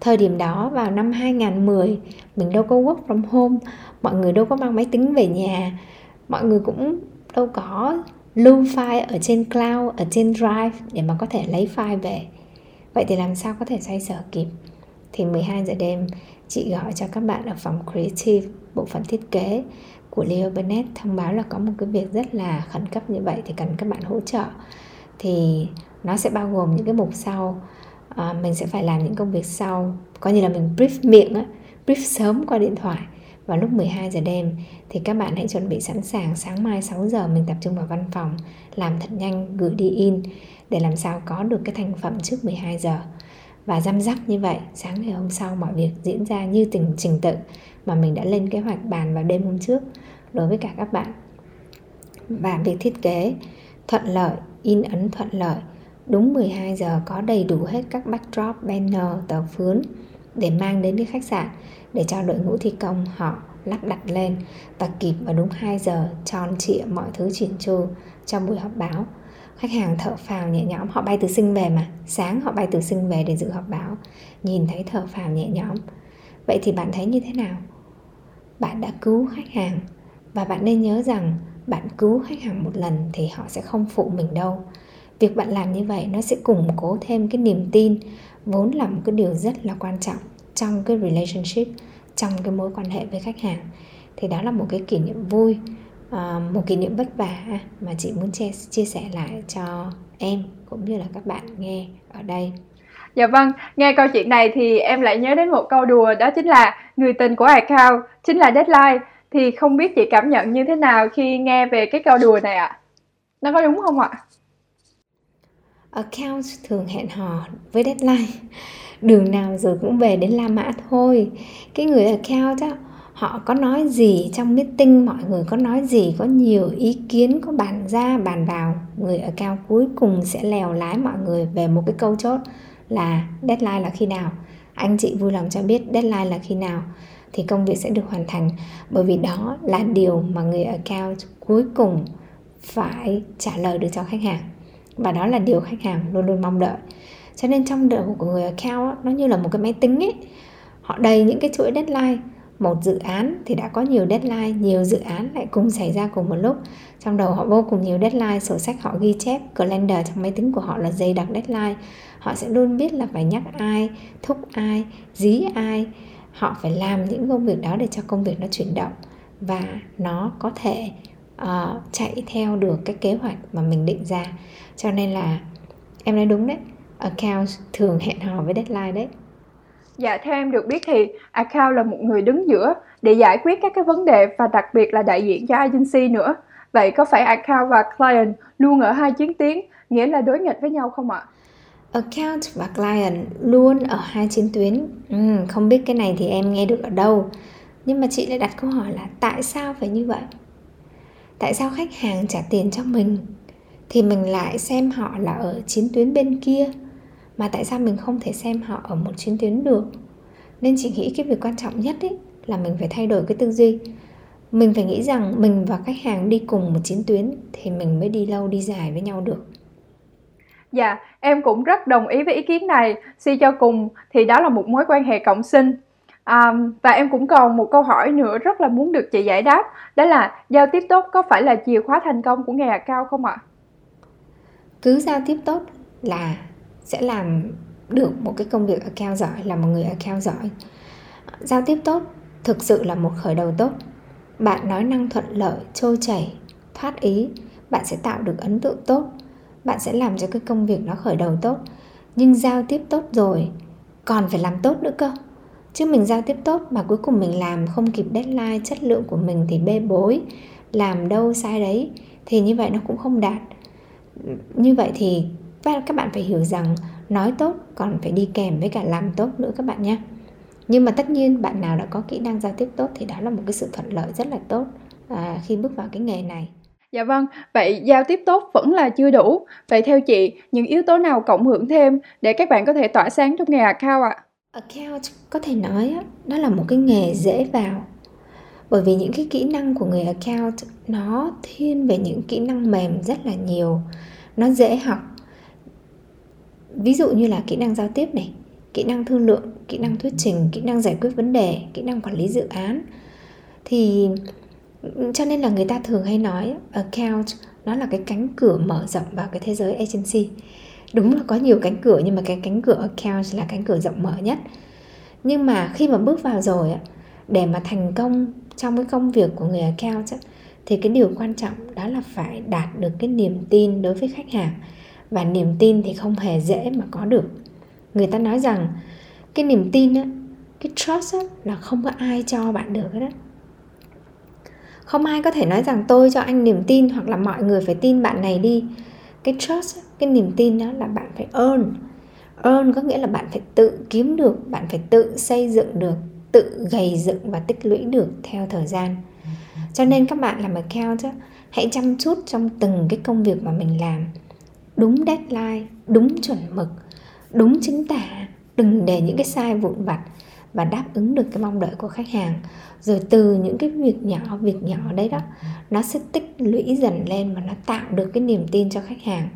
Speaker 5: Thời điểm đó vào năm 2010 mình đâu có work from home mọi người đâu có mang máy tính về nhà mọi người cũng đâu có lưu file ở trên cloud ở trên drive để mà có thể lấy file về. Vậy thì làm sao có thể xoay sở kịp? Thì 12 giờ đêm chị gọi cho các bạn ở phòng creative bộ phận thiết kế của Leo Burnett thông báo là có một cái việc rất là khẩn cấp như vậy thì cần các bạn hỗ trợ. Thì nó sẽ bao gồm những cái mục sau. À, mình sẽ phải làm những công việc sau. Coi như là mình brief miệng á brief sớm qua điện thoại vào lúc 12 giờ đêm thì các bạn hãy chuẩn bị sẵn sàng sáng mai 6 giờ mình tập trung vào văn phòng làm thật nhanh gửi đi in để làm sao có được cái thành phẩm trước 12 giờ. Và răm rắp như vậy sáng ngày hôm sau mọi việc diễn ra như tình trình tự mà mình đã lên kế hoạch bàn vào đêm hôm trước đối với cả các bạn. Và việc thiết kế thuận lợi in ấn thuận lợi đúng 12 giờ có đầy đủ hết các backdrop, banner, tờ phướn để mang đến cái khách sạn để cho đội ngũ thi công họ lắp đặt lên. Và kịp vào đúng 2 giờ tròn trịa mọi thứ chỉn chu trong buổi họp báo. Khách hàng thở phào nhẹ nhõm, họ bay từ sinh về mà, sáng họ bay từ sinh về để dự họp báo, nhìn thấy thở phào nhẹ nhõm. Vậy thì bạn thấy như thế nào? Bạn đã cứu khách hàng. Và bạn nên nhớ rằng bạn cứu khách hàng một lần thì họ sẽ không phụ mình đâu. Việc bạn làm như vậy nó sẽ củng cố thêm cái niềm tin. Vốn là một cái điều rất là quan trọng trong cái relationship trong cái mối quan hệ với khách hàng thì đó là một cái kỷ niệm vui à, một kỷ niệm vất vả mà chị muốn chia, chia sẻ lại cho em cũng như là các bạn nghe ở đây
Speaker 1: Dạ vâng, nghe câu chuyện này thì em lại nhớ đến một câu đùa đó chính là người tình của account chính là deadline. Thì không biết chị cảm nhận như thế nào khi nghe về cái câu đùa này ạ? À? Nó có đúng không ạ?
Speaker 5: Account thường hẹn hò với deadline đường nào rồi cũng về đến La Mã thôi. Cái người account á, họ có nói gì trong meeting, mọi người có nói gì, có nhiều ý kiến, có bàn ra, bàn vào, người ở cao cuối cùng sẽ lèo lái mọi người về một cái câu chốt là deadline là khi nào? Anh chị vui lòng cho biết deadline là khi nào thì công việc sẽ được hoàn thành. Bởi vì đó là điều mà người ở cao cuối cùng phải trả lời được cho khách hàng. Và đó là điều khách hàng luôn luôn mong đợi cho nên trong đầu của người account nó như là một cái máy tính ấy. Họ đầy những cái chuỗi deadline. Một dự án thì đã có nhiều deadline nhiều dự án lại cùng xảy ra cùng một lúc. Trong đầu họ vô cùng nhiều deadline sổ sách họ ghi chép calendar trong máy tính của họ là dày đặc deadline. Họ sẽ luôn biết là phải nhắc ai thúc ai dí ai. Họ phải làm những công việc đó để cho công việc nó chuyển động. Và nó có thể uh, chạy theo được cái kế hoạch mà mình định ra. Cho nên là em nói đúng đấy account thường hẹn hò với deadline đấy
Speaker 1: Dạ, theo em được biết thì account là một người đứng giữa để giải quyết các cái vấn đề và đặc biệt là đại diện cho agency nữa. Vậy có phải account và client luôn ở hai chiến tuyến, nghĩa là đối nghịch với nhau không ạ?
Speaker 5: Account và client luôn ở hai chiến tuyến. Ừ, không biết cái này thì em nghe được ở đâu. Nhưng mà chị lại đặt câu hỏi là tại sao phải như vậy? Tại sao khách hàng trả tiền cho mình thì mình lại xem họ là ở chiến tuyến bên kia mà tại sao mình không thể xem họ ở một chiến tuyến được nên chị nghĩ cái việc quan trọng nhất ấy là mình phải thay đổi cái tư duy mình phải nghĩ rằng mình và khách hàng đi cùng một chiến tuyến thì mình mới đi lâu đi dài với nhau được
Speaker 1: Dạ, em cũng rất đồng ý với ý kiến này. Suy cho cùng thì đó là một mối quan hệ cộng sinh. À, và em cũng còn một câu hỏi nữa rất là muốn được chị giải đáp. Đó là giao tiếp tốt có phải là chìa khóa thành công của nghề cao không ạ?
Speaker 5: Cứ giao tiếp tốt là sẽ làm được một cái công việc account giỏi, là một người account giỏi. Giao tiếp tốt thực sự là một khởi đầu tốt. Bạn nói năng thuận lợi, trôi chảy, thoát ý, bạn sẽ tạo được ấn tượng tốt bạn sẽ làm cho cái công việc nó khởi đầu tốt nhưng giao tiếp tốt rồi còn phải làm tốt nữa cơ chứ mình giao tiếp tốt mà cuối cùng mình làm không kịp deadline chất lượng của mình thì bê bối làm đâu sai đấy thì như vậy nó cũng không đạt như vậy thì các bạn phải hiểu rằng nói tốt còn phải đi kèm với cả làm tốt nữa các bạn nhé nhưng mà tất nhiên bạn nào đã có kỹ năng giao tiếp tốt thì đó là một cái sự thuận lợi rất là tốt à, khi bước vào cái nghề này
Speaker 1: Dạ vâng, vậy giao tiếp tốt vẫn là chưa đủ. Vậy theo chị, những yếu tố nào cộng hưởng thêm để các bạn có thể tỏa sáng trong nghề account ạ?
Speaker 5: Account có thể nói đó là một cái nghề dễ vào. Bởi vì những cái kỹ năng của người account nó thiên về những kỹ năng mềm rất là nhiều. Nó dễ học. Ví dụ như là kỹ năng giao tiếp này, kỹ năng thương lượng, kỹ năng thuyết trình, kỹ năng giải quyết vấn đề, kỹ năng quản lý dự án. Thì ừ, cho nên là người ta thường hay nói account nó là cái cánh cửa mở rộng vào cái thế giới agency. Đúng là có nhiều cánh cửa nhưng mà cái cánh cửa account là cánh cửa rộng mở nhất. Nhưng mà khi mà bước vào rồi để mà thành công trong cái công việc của người account thì cái điều quan trọng đó là phải đạt được cái niềm tin đối với khách hàng và niềm tin thì không hề dễ mà có được. Người ta nói rằng cái niềm tin á cái trust á, là không có ai cho bạn được hết đó không ai có thể nói rằng tôi cho anh niềm tin hoặc là mọi người phải tin bạn này đi. Cái trust cái niềm tin đó là bạn phải earn. Earn có nghĩa là bạn phải tự kiếm được bạn phải tự xây dựng được tự gầy dựng và tích lũy được theo thời gian. Cho nên các bạn làm account hãy chăm chút trong từng cái công việc mà mình làm đúng deadline, đúng chuẩn mực, đúng chính tả. Đừng để những cái sai vụn vặt và đáp ứng được cái mong đợi của khách hàng. Rồi từ những cái việc nhỏ việc nhỏ đấy đó, nó sẽ tích lũy dần lên và nó tạo được cái niềm tin cho khách hàng.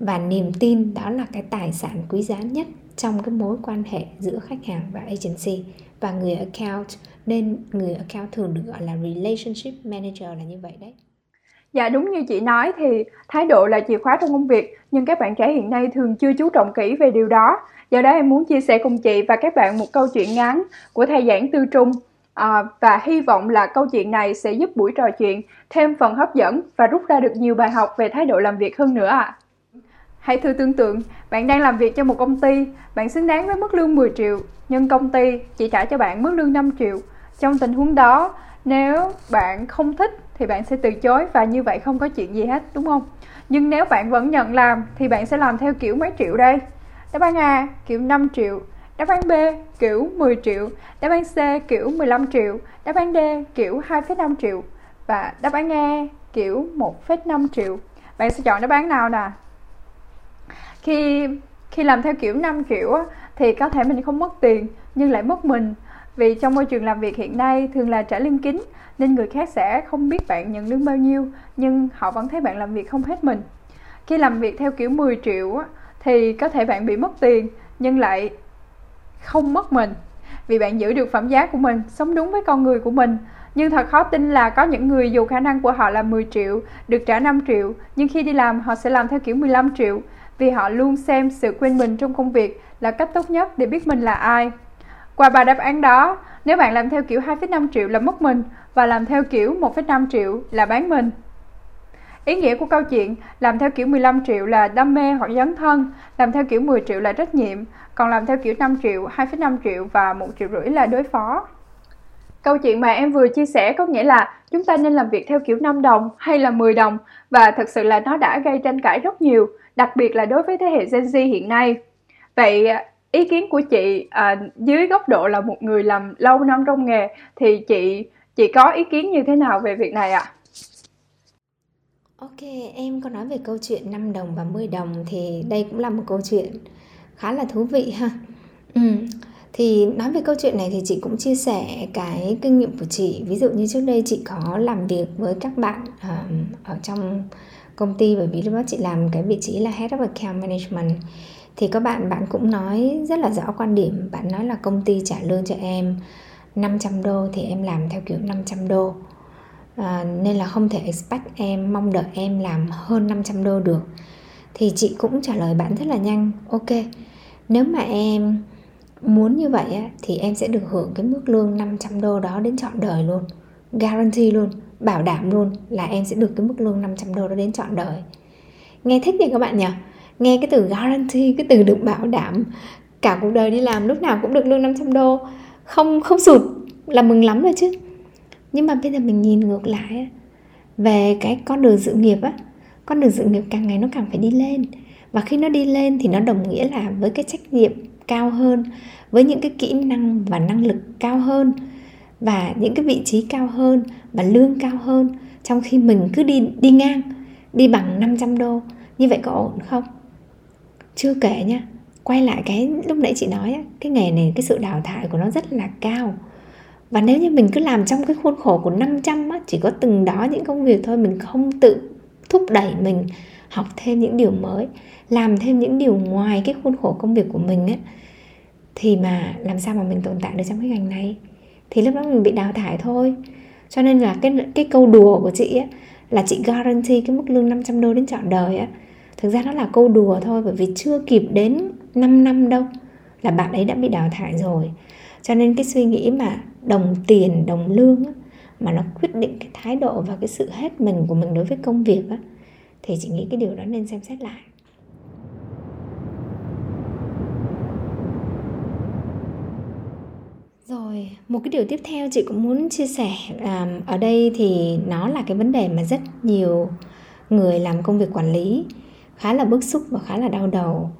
Speaker 5: Và niềm tin đó là cái tài sản quý giá nhất trong cái mối quan hệ giữa khách hàng và agency và người account. Nên người account thường được gọi là relationship manager là như vậy đấy.
Speaker 1: Dạ đúng như chị nói thì thái độ là chìa khóa trong công việc nhưng các bạn trẻ hiện nay thường chưa chú trọng kỹ về điều đó. Do đó em muốn chia sẻ cùng chị và các bạn một câu chuyện ngắn của thầy giảng Tư Trung à, và hy vọng là câu chuyện này sẽ giúp buổi trò chuyện thêm phần hấp dẫn và rút ra được nhiều bài học về thái độ làm việc hơn nữa ạ. À. Hãy thử tưởng tượng, bạn đang làm việc cho một công ty, bạn xứng đáng với mức lương 10 triệu, nhưng công ty chỉ trả cho bạn mức lương 5 triệu. Trong tình huống đó, nếu bạn không thích thì bạn sẽ từ chối và như vậy không có chuyện gì hết, đúng không? Nhưng nếu bạn vẫn nhận làm thì bạn sẽ làm theo kiểu mấy triệu đây? Đáp án A kiểu 5 triệu, đáp án B kiểu 10 triệu, đáp án C kiểu 15 triệu, đáp án D kiểu 2,5 triệu và đáp án E kiểu 1,5 triệu. Bạn sẽ chọn đáp án nào nè? Khi khi làm theo kiểu 5 triệu thì có thể mình không mất tiền nhưng lại mất mình vì trong môi trường làm việc hiện nay thường là trả lương kính, nên người khác sẽ không biết bạn nhận lương bao nhiêu, nhưng họ vẫn thấy bạn làm việc không hết mình. Khi làm việc theo kiểu 10 triệu thì có thể bạn bị mất tiền, nhưng lại không mất mình. Vì bạn giữ được phẩm giá của mình, sống đúng với con người của mình. Nhưng thật khó tin là có những người dù khả năng của họ là 10 triệu, được trả 5 triệu, nhưng khi đi làm họ sẽ làm theo kiểu 15 triệu, vì họ luôn xem sự quên mình trong công việc là cách tốt nhất để biết mình là ai qua ba đáp án đó nếu bạn làm theo kiểu 2,5 triệu là mất mình và làm theo kiểu 1,5 triệu là bán mình Ý nghĩa của câu chuyện làm theo kiểu 15 triệu là đam mê hoặc dấn thân, làm theo kiểu 10 triệu là trách nhiệm, còn làm theo kiểu 5 triệu, 2,5 triệu và 1 triệu rưỡi là đối phó. Câu chuyện mà em vừa chia sẻ có nghĩa là chúng ta nên làm việc theo kiểu 5 đồng hay là 10 đồng và thật sự là nó đã gây tranh cãi rất nhiều, đặc biệt là đối với thế hệ Gen Z hiện nay. Vậy ý kiến của chị à, dưới góc độ là một người làm lâu năm trong nghề thì chị chị có ý kiến như thế nào về việc này ạ? À?
Speaker 5: Ok, em có nói về câu chuyện 5 đồng và 10 đồng thì đây cũng là một câu chuyện khá là thú vị ha. Ừ. thì nói về câu chuyện này thì chị cũng chia sẻ cái kinh nghiệm của chị ví dụ như trước đây chị có làm việc với các bạn uh, ở trong công ty bởi vì lúc đó chị làm cái vị trí là head of account management thì các bạn bạn cũng nói rất là rõ quan điểm. Bạn nói là công ty trả lương cho em 500 đô thì em làm theo kiểu 500 đô. À, nên là không thể expect em mong đợi em làm hơn 500 đô được. Thì chị cũng trả lời bạn rất là nhanh ok nếu mà em muốn như vậy á, thì em sẽ được hưởng cái mức lương 500 đô đó đến trọn đời luôn. Guarantee luôn bảo đảm luôn là em sẽ được cái mức lương 500 đô đó đến trọn đời. Nghe thích nhỉ các bạn nhỉ? Nghe cái từ guarantee, cái từ được bảo đảm cả cuộc đời đi làm lúc nào cũng được lương 500 đô. Không không sụt, là mừng lắm rồi chứ. Nhưng mà bây giờ mình nhìn ngược lại về cái con đường sự nghiệp á, con đường sự nghiệp càng ngày nó càng phải đi lên. Và khi nó đi lên thì nó đồng nghĩa là với cái trách nhiệm cao hơn, với những cái kỹ năng và năng lực cao hơn, và những cái vị trí cao hơn và lương cao hơn. Trong khi mình cứ đi đi ngang, đi bằng 500 đô, như vậy có ổn không? Chưa kể nha quay lại cái lúc nãy chị nói cái nghề này cái sự đào thải của nó rất là cao. Và nếu như mình cứ làm trong cái khuôn khổ của 500 á, chỉ có từng đó những công việc thôi mình không tự thúc đẩy mình học thêm những điều mới làm thêm những điều ngoài cái khuôn khổ công việc của mình á thì mà làm sao mà mình tồn tại được trong cái ngành này? Thì lúc đó mình bị đào thải thôi. Cho nên là cái cái câu đùa của chị á là chị guarantee cái mức lương 500 đô đến trọn đời á thực ra nó là câu đùa thôi bởi vì chưa kịp đến 5 năm đâu là bạn ấy đã bị đào thải rồi. Cho nên cái suy nghĩ mà đồng tiền đồng lương á, mà nó quyết định cái thái độ và cái sự hết mình của mình đối với công việc á, thì chị nghĩ cái điều đó nên xem xét lại. Rồi một cái điều tiếp theo chị cũng muốn chia sẻ à, ở đây thì nó là cái vấn đề mà rất nhiều người làm công việc quản lý khá là bức xúc và khá là đau đầu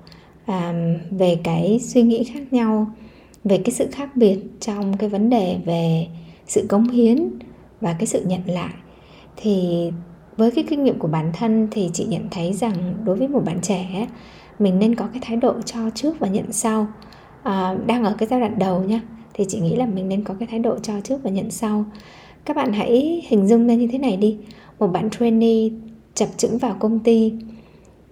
Speaker 5: à, về cái suy nghĩ khác nhau về cái sự khác biệt trong cái vấn đề về sự cống hiến và cái sự nhận lại. Thì với cái kinh nghiệm của bản thân thì chị nhận thấy rằng đối với một bạn trẻ mình nên có cái thái độ cho trước và nhận sau. À, đang ở cái giai đoạn đầu nha thì chị nghĩ là mình nên có cái thái độ cho trước và nhận sau. Các bạn hãy hình dung ra như thế này đi. Một bạn trainee chập chững vào công ty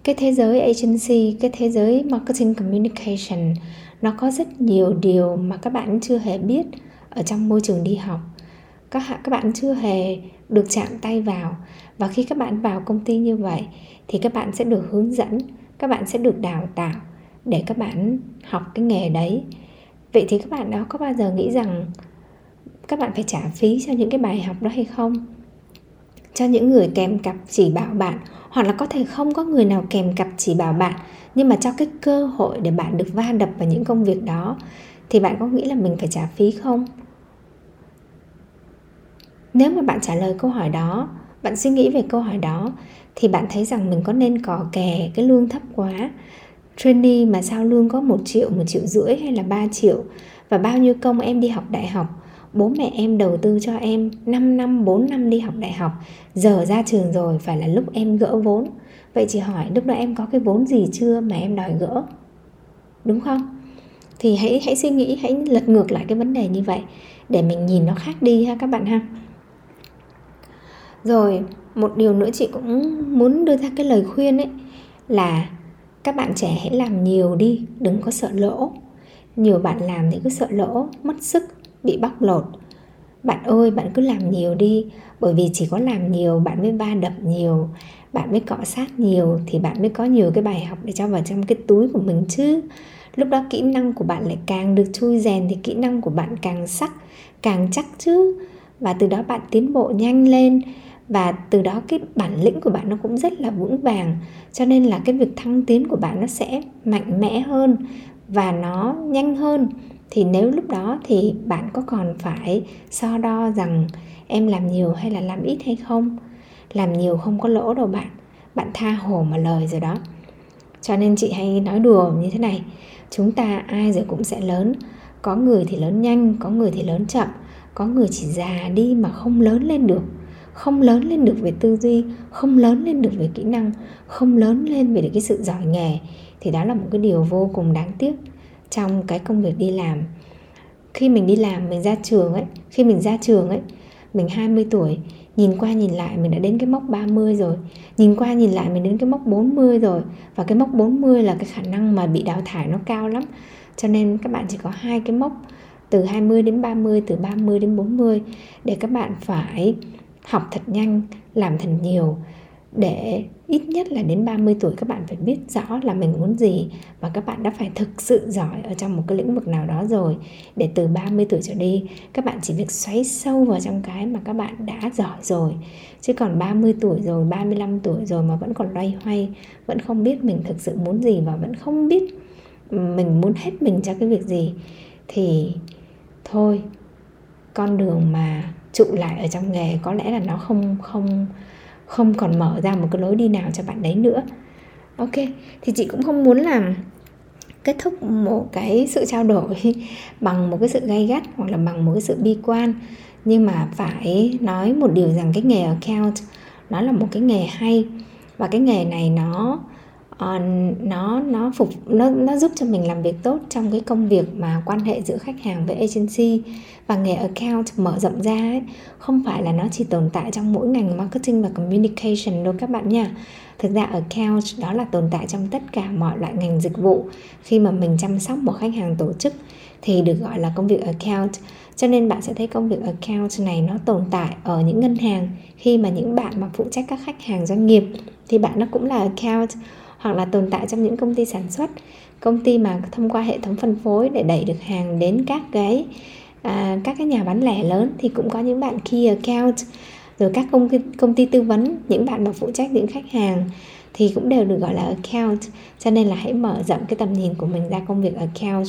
Speaker 5: cái thế giới agency, cái thế giới marketing communication, nó có rất nhiều điều mà các bạn chưa hề biết ở trong môi trường đi học. Các các bạn chưa hề được chạm tay vào. Và khi các bạn vào công ty như vậy, thì các bạn sẽ được hướng dẫn, các bạn sẽ được đào tạo để các bạn học cái nghề đấy. Vậy thì các bạn đó có bao giờ nghĩ rằng các bạn phải trả phí cho những cái bài học đó hay không? Cho những người kèm cặp chỉ bảo bạn hoặc là có thể không có người nào kèm cặp chỉ bảo bạn nhưng mà cho cái cơ hội để bạn được va đập vào những công việc đó thì bạn có nghĩ là mình phải trả phí không? Nếu mà bạn trả lời câu hỏi đó bạn suy nghĩ về câu hỏi đó thì bạn thấy rằng mình có nên cò kè cái lương thấp quá? Trainee mà sao lương có một triệu, một triệu rưỡi hay là 3 triệu? Và bao nhiêu công em đi học đại học? Bố mẹ em đầu tư cho em 5 năm, 4 năm đi học đại học. Giờ ra trường rồi phải là lúc em gỡ vốn. Vậy chị hỏi lúc đó em có cái vốn gì chưa mà em đòi gỡ? Đúng không? Thì hãy hãy suy nghĩ, hãy lật ngược lại cái vấn đề như vậy Để mình nhìn nó khác đi ha các bạn ha. Rồi, một điều nữa chị cũng muốn đưa ra cái lời khuyên ấy Là các bạn trẻ hãy làm nhiều đi, đừng có sợ lỗ. Nhiều bạn làm thì cứ sợ lỗ, mất sức bị bóc lột. Bạn ơi, bạn cứ làm nhiều đi, bởi vì chỉ có làm nhiều, bạn mới ba đập nhiều, bạn mới cọ sát nhiều, thì bạn mới có nhiều cái bài học để cho vào trong cái túi của mình chứ. Lúc đó kỹ năng của bạn lại càng được chui rèn thì kỹ năng của bạn càng sắc, càng chắc chứ. Và từ đó bạn tiến bộ nhanh lên, và từ đó cái bản lĩnh của bạn nó cũng rất là vững vàng. Cho nên là cái việc thăng tiến của bạn nó sẽ mạnh mẽ hơn, và nó nhanh hơn thì nếu lúc đó thì bạn có còn phải so đo rằng em làm nhiều hay là làm ít hay không? Làm nhiều không có lỗ đâu bạn. Bạn tha hồ mà lời rồi đó. Cho nên chị hay nói đùa như thế này. Chúng ta ai rồi cũng sẽ lớn. Có người thì lớn nhanh, có người thì lớn chậm. Có người chỉ già đi mà không lớn lên được. Không lớn lên được về tư duy, không lớn lên được về kỹ năng, không lớn lên về cái sự giỏi nghề. Thì đó là một cái điều vô cùng đáng tiếc trong cái công việc đi làm. Khi mình đi làm, mình ra trường ấy, khi mình ra trường ấy, mình 20 tuổi, nhìn qua nhìn lại mình đã đến cái mốc 30 rồi. Nhìn qua nhìn lại mình đến cái mốc 40 rồi. Và cái mốc 40 là cái khả năng mà bị đào thải nó cao lắm. Cho nên các bạn chỉ có hai cái mốc, từ 20 đến 30 từ 30 đến 40 để các bạn phải học thật nhanh, làm thật nhiều, để ít nhất là đến 30 tuổi các bạn phải biết rõ là mình muốn gì và các bạn đã phải thực sự giỏi ở trong một cái lĩnh vực nào đó rồi. Để từ 30 tuổi trở đi, các bạn chỉ việc xoáy sâu vào trong cái mà các bạn đã giỏi rồi. Chứ còn 30 tuổi rồi 35 tuổi rồi mà vẫn còn loay hoay, vẫn không biết mình thực sự muốn gì và vẫn không biết ừ, mình muốn hết mình cho cái việc gì, thì thôi, con đường mà trụ lại ở trong nghề có lẽ là nó không không không còn mở ra một cái lối đi nào cho bạn đấy nữa. Ok, thì chị cũng không muốn làm kết thúc một cái sự trao đổi [laughs] bằng một cái sự gay gắt hoặc là bằng một cái sự bi quan. Nhưng mà phải nói một điều rằng cái nghề account nó là một cái nghề hay và cái nghề này nó uh, nó nó phục nó nó giúp cho mình làm việc tốt trong cái công việc mà quan hệ giữa khách hàng với agency và nghề account mở rộng ra ấy. Không phải là nó chỉ tồn tại trong mỗi ngành marketing và communication đâu các bạn nha. Thực ra account đó là tồn tại trong tất cả mọi loại ngành dịch vụ. Khi mà mình chăm sóc một khách hàng tổ chức thì được gọi là công việc account. Cho nên bạn sẽ thấy công việc account này nó tồn tại ở những ngân hàng. Khi mà những bạn mà phụ trách các khách hàng doanh nghiệp thì bạn nó cũng là account hoặc là tồn tại trong những công ty sản xuất công ty mà thông qua hệ thống phân phối để đẩy được hàng đến các cái à, các cái nhà bán lẻ lớn thì cũng có những bạn key account rồi các công công ty tư vấn những bạn mà phụ trách những khách hàng thì cũng đều được gọi là account. Cho nên là hãy mở rộng cái tầm nhìn của mình ra công việc account.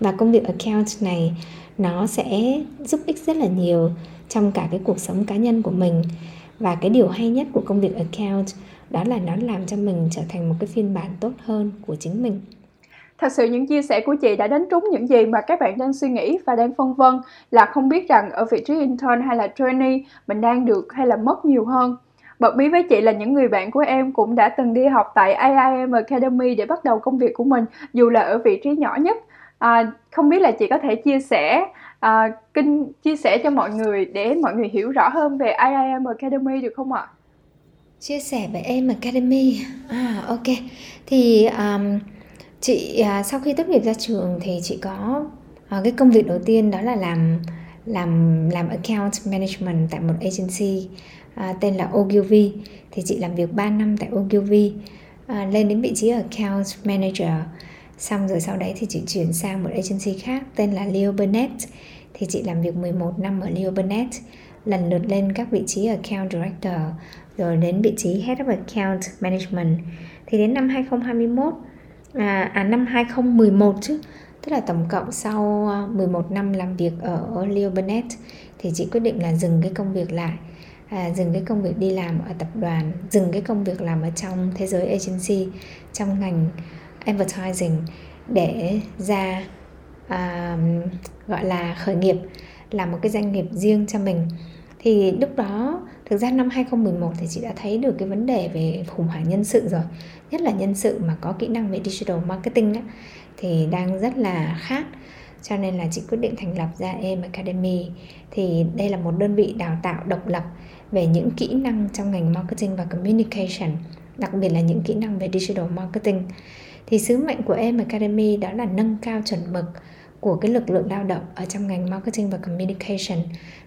Speaker 5: Và công việc account này nó sẽ giúp ích rất là nhiều trong cả cái cuộc sống cá nhân của mình. Và cái điều hay nhất của công việc account đó là nó làm cho mình trở thành một cái phiên bản tốt hơn của chính mình
Speaker 1: Thật sự những chia sẻ của chị đã đánh trúng những gì mà các bạn đang suy nghĩ và đang phân vân là không biết rằng ở vị trí intern hay là trainee mình đang được hay là mất nhiều hơn. Bật bí với chị là những người bạn của em cũng đã từng đi học tại AIM Academy để bắt đầu công việc của mình dù là ở vị trí nhỏ nhất. À, không biết là chị có thể chia sẻ à, kinh chia sẻ cho mọi người để mọi người hiểu rõ hơn về AIM Academy được không ạ?
Speaker 5: Chia sẻ với em Academy. À ok. Thì um, chị uh, sau khi tốt nghiệp ra trường thì chị có uh, cái công việc đầu tiên đó là làm làm làm account management tại một agency uh, tên là Ogilvy thì chị làm việc 3 năm tại Ogilvy uh, lên đến vị trí account manager xong rồi sau đấy thì chị chuyển sang một agency khác tên là Leo Burnett thì chị làm việc 11 năm ở Leo Burnett lần lượt lên các vị trí account director rồi đến vị trí head of account management. Thì đến năm 2021 à, à năm 2011 chứ. Tức là tổng cộng sau à, 11 năm làm việc ở Leo Burnett thì chị quyết định là dừng cái công việc lại. À, dừng cái công việc đi làm ở tập đoàn dừng cái công việc làm ở trong thế giới agency trong ngành advertising để ra à, gọi là khởi nghiệp làm một cái doanh nghiệp riêng cho mình thì lúc đó thực ra năm 2011 thì chị đã thấy được cái vấn đề về khủng hoảng nhân sự rồi. Nhất là nhân sự mà có kỹ năng về digital marketing á, thì đang rất là khác. Cho nên là chị quyết định thành lập ra em academy. Thì đây là một đơn vị đào tạo độc lập về những kỹ năng trong ngành marketing và communication đặc biệt là những kỹ năng về digital marketing. Thì sứ mệnh của em academy đó là nâng cao chuẩn mực của cái lực lượng lao động ở trong ngành marketing và communication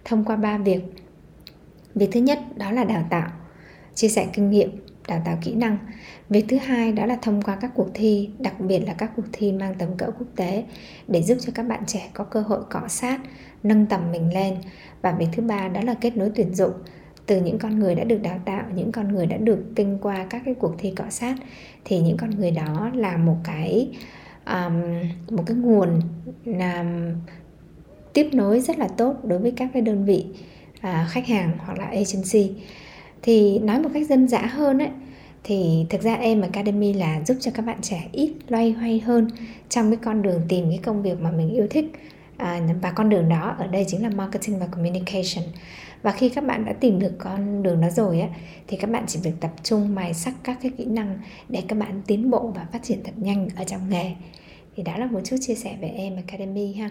Speaker 5: thông qua ba việc việc thứ nhất đó là đào tạo. Chia sẻ kinh nghiệm đào tạo kỹ năng. Việc thứ hai đó là thông qua các cuộc thi đặc biệt là các cuộc thi mang tầm cỡ quốc tế để giúp cho các bạn trẻ có cơ hội cọ sát nâng tầm mình lên. Và việc thứ ba đó là kết nối tuyển dụng. Từ những con người đã được đào tạo những con người đã được kinh qua các cái cuộc thi cọ sát thì những con người đó là một cái um, một cái nguồn làm tiếp nối rất là tốt đối với các cái đơn vị à, khách hàng hoặc là agency. Thì nói một cách dân dã hơn ấy thì thực ra em academy là giúp cho các bạn trẻ ít loay hoay hơn trong cái con đường tìm cái công việc mà mình yêu thích. À, và con đường đó ở đây chính là marketing và communication. Và khi các bạn đã tìm được con đường đó rồi á thì các bạn chỉ việc tập trung mài sắc các cái kỹ năng để các bạn tiến bộ và phát triển thật nhanh ở trong nghề. Thì đó là một chút chia sẻ về em academy ha.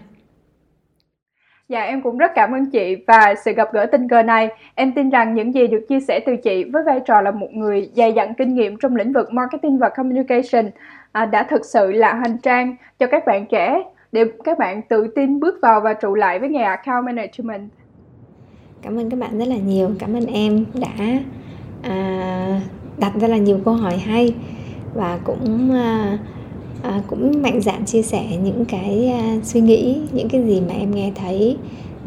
Speaker 1: Dạ em cũng rất cảm ơn chị và sự gặp gỡ tình cờ này. Em tin rằng những gì được chia sẻ từ chị với vai trò là một người dày dặn kinh nghiệm trong lĩnh vực marketing và communication à, đã thực sự là hành trang cho các bạn trẻ để các bạn tự tin bước vào và trụ lại với nghề account management.
Speaker 5: Cảm ơn các bạn rất là nhiều. Cảm ơn em đã à, đặt ra là nhiều câu hỏi hay và cũng à, à, cũng mạnh dạn chia sẻ những cái à, suy nghĩ những cái gì mà em nghe thấy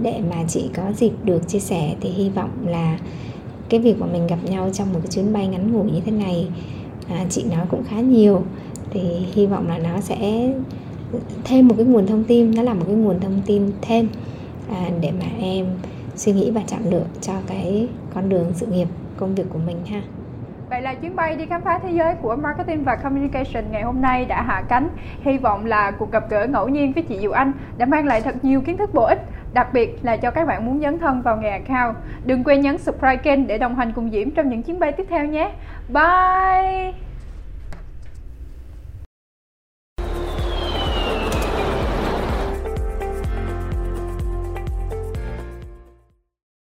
Speaker 5: để mà chị có dịp được chia sẻ. Thì hy vọng là cái việc mà mình gặp nhau trong một cái chuyến bay ngắn ngủi như thế này à, chị nói cũng khá nhiều. Thì hy vọng là nó sẽ thêm một cái nguồn thông tin nó là một cái nguồn thông tin thêm à, để mà em suy nghĩ và chọn lựa cho cái con đường sự nghiệp công việc của mình ha.
Speaker 1: Vậy là chuyến bay đi khám phá thế giới của Marketing và Communication ngày hôm nay đã hạ cánh. Hy vọng là cuộc gặp gỡ ngẫu nhiên với chị Diệu Anh đã mang lại thật nhiều kiến thức bổ ích, đặc biệt là cho các bạn muốn dấn thân vào nghề account. Đừng quên nhấn subscribe kênh để đồng hành cùng Diễm trong những chuyến bay tiếp theo nhé. Bye!